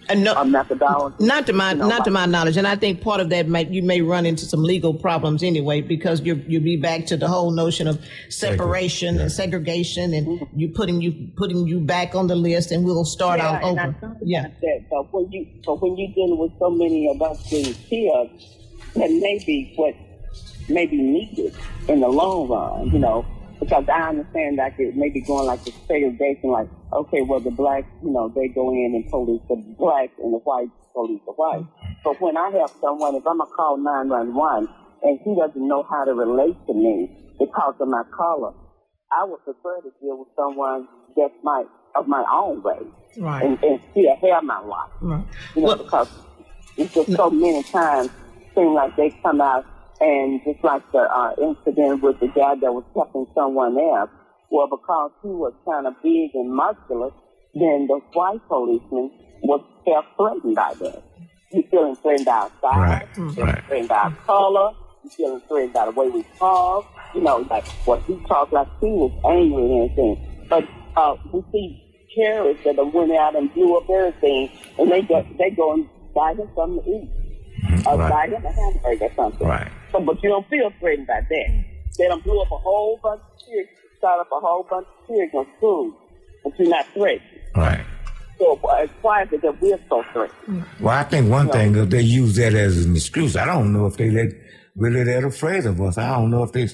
[SPEAKER 7] And no,
[SPEAKER 9] a methodology?
[SPEAKER 7] Not to my
[SPEAKER 9] You know,
[SPEAKER 7] not to my knowledge, and I think part of that might you may run into some legal problems anyway because you you'll be back to the whole notion of separation and segregation, and you putting you putting you back on the list, and we'll start
[SPEAKER 9] yeah,
[SPEAKER 7] all
[SPEAKER 9] and I
[SPEAKER 7] over.
[SPEAKER 9] thought about
[SPEAKER 7] Yeah.
[SPEAKER 9] that. But when you, but when you're dealing with so many of us being killed, that may be what may be needed in the long run, you know, because I understand that it may be going like the segregation, like, okay, well, the blacks, you know, they go in and police the blacks and the whites police the whites. But when I have someone, if I'm going to call 911 and he doesn't know how to relate to me because of my color, I would prefer to deal with someone that's my, of my own race
[SPEAKER 7] Right.
[SPEAKER 9] and, and still have my life.
[SPEAKER 7] Right.
[SPEAKER 9] You know, because it's just so many times seem like they come out and just like the uh, incident with the guy that was helping someone else, well, because he was kind of big and muscular, then the white policeman was felt threatened by that. You feeling threatened by our size,
[SPEAKER 2] Right,
[SPEAKER 9] you feeling
[SPEAKER 2] right.
[SPEAKER 9] threatened by our color, you feeling threatened by the way we talk, you know, like what he talked like he was angry and everything. But uh, we see terrorists that went out and blew up everything, and they go, they go and buy him something to eat. Mm-hmm. Or
[SPEAKER 2] right.
[SPEAKER 9] buy a hamburger or something.
[SPEAKER 2] Right.
[SPEAKER 9] So, but you don't feel threatened by that. They don't blew up a whole bunch of kids, start up a whole bunch of kids on school, but you're not threatened.
[SPEAKER 2] Right.
[SPEAKER 9] So why is it that we're so threatened? Mm-hmm.
[SPEAKER 2] Well, I think one thing if they use that as an excuse. I don't know if they let, really that afraid of us. I don't know if they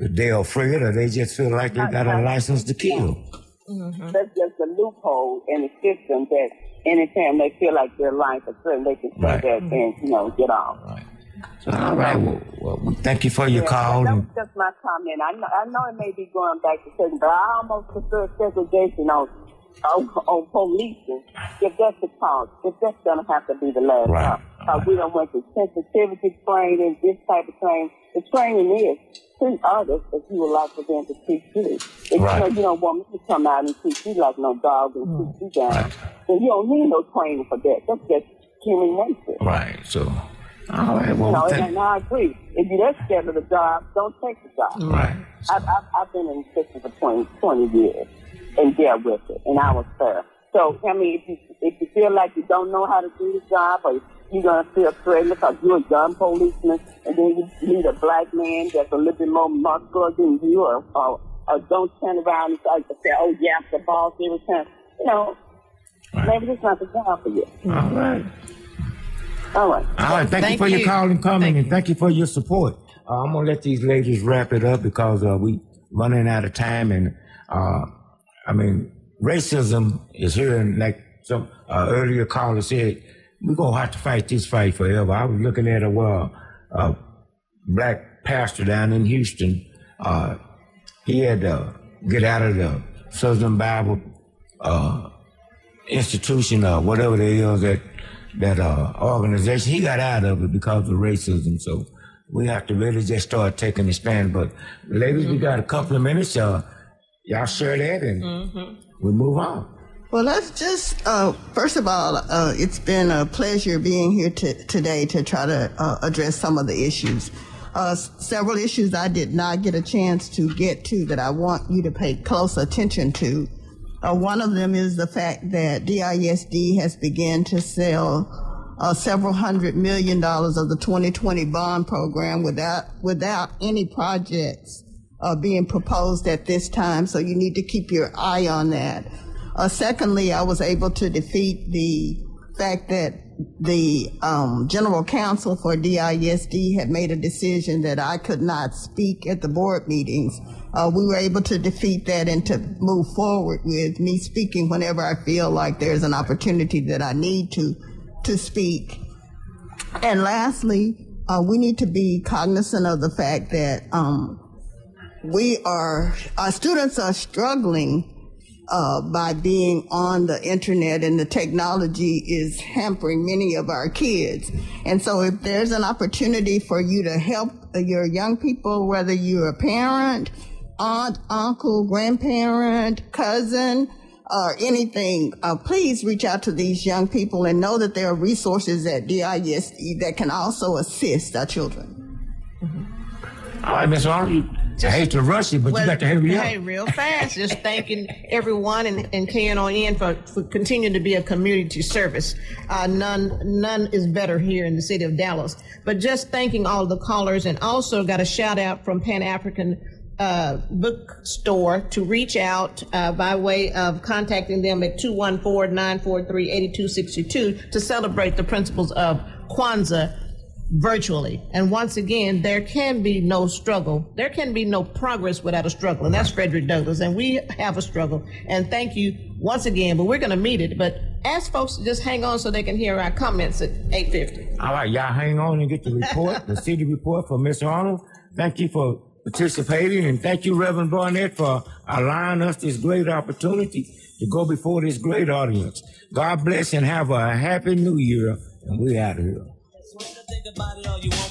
[SPEAKER 2] if they're afraid or they just feel like they got a license to kill.
[SPEAKER 9] That's just a loophole in the system that anytime they feel like their life is threatened, they can say
[SPEAKER 2] Right.
[SPEAKER 9] that mm-hmm. and, you know, get off.
[SPEAKER 2] So, all right. Well, well, thank you for your
[SPEAKER 9] Yeah,
[SPEAKER 2] call.
[SPEAKER 9] That
[SPEAKER 2] and-
[SPEAKER 9] just my comment. I know, I know it may be going back to certain, but I almost prefer segregation on on, on policing. If that's the cause, if that's gonna have to be the last
[SPEAKER 2] Right,
[SPEAKER 9] cause, because we don't want the sensitivity training, this type of training. The training is treat others as you would like for them to treat you. If you know
[SPEAKER 2] Right.
[SPEAKER 9] you don't want me to come out and treat you like no dog and treat you down, then you don't need no training for that. That's just human nature.
[SPEAKER 2] Right. So, all right. Well,
[SPEAKER 9] You know, and, and I agree. If you're that scared of the job, don't take the job.
[SPEAKER 2] right.
[SPEAKER 9] I've, I've, I've been in business for 20, 20 years and dealt with it, and I was fair. So, I mean, if you, if you feel like you don't know how to do the job or you're gonna feel threatened because you're a gun policeman, and then you meet a black man that's a little bit more muscular than you, or, or, or don't turn around and start to say, "Oh, yeah, I'm the boss every time." You know, maybe this is not the job for you.
[SPEAKER 2] All right.
[SPEAKER 9] All right.
[SPEAKER 2] All right. Thank, you for your call and comment, and thank you for your support. Uh, I'm gonna let these ladies wrap it up because uh, we running out of time, and uh, I mean, racism is here, and like some uh, earlier caller said, we're gonna have to fight this fight forever. I was looking at a well, a black pastor down in Houston. Uh, he had to get out of the Southern Bible uh, institution or whatever it is that that uh, organization. He got out of it because of racism. So we have to really just start taking a stand. But ladies, we got a couple of minutes. Uh, y'all share that and
[SPEAKER 7] Mm-hmm.
[SPEAKER 2] we move on.
[SPEAKER 5] Well, let's just, uh, first of all, uh, it's been a pleasure being here to, today to try to uh, address some of the issues. Uh, several issues I did not get a chance to get to that I want you to pay close attention to. Uh, one of them is the fact that DISD has begun to sell uh, several hundred million dollars of the 2020 bond program without without any projects being proposed at this time. So you need to keep your eye on that. Uh, secondly, I was able to defeat the fact that the um, general counsel for DISD had made a decision that I could not speak at the board meetings. Uh, we were able to defeat that and to move forward with me speaking whenever I feel like there's an opportunity that I need to to speak. And lastly, uh, we need to be cognizant of the fact that um, we are our students are struggling uh, by being on the internet and the technology is hampering many of our kids. And so if there's an opportunity for you to help your young people, whether you're a parent, aunt, uncle, grandparent, cousin, or anything, uh, please reach out to these young people and know that there are resources at DISD that can also assist our children.
[SPEAKER 2] All right, Miss Arnold, you, I hate to rush you, but you got to hurry up.
[SPEAKER 7] Hey, real fast. Just thanking everyone and, and KNON for, for continuing to be a community service. Uh, none, none is better here in the city of Dallas. But just thanking all the callers and also got a shout out from Pan African uh, bookstore to reach out uh, by way of contacting them at 214-943-8262 to celebrate the principles of Kwanzaa virtually. And once again, there can be no struggle. There can be no progress without a struggle. And that's Frederick Douglass. And we have a struggle. And thank you once again, but we're going to meet it. But ask folks to just hang on so they can hear our comments at 850.
[SPEAKER 2] All right, y'all hang on and get the report, the city report for Miss Arnold. Thank you for participating, and thank you, Reverend Barnett, for allowing us this great opportunity to go before this great audience. God bless and have a happy new year, and we out of here.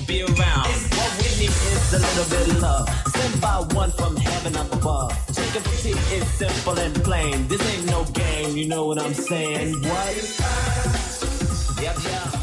[SPEAKER 1] Be around. What we need is a little bit of love. Sent by one from heaven up above. Chicken for tea is simple and plain. This ain't no game, you know what I'm saying? What? Yep, yep.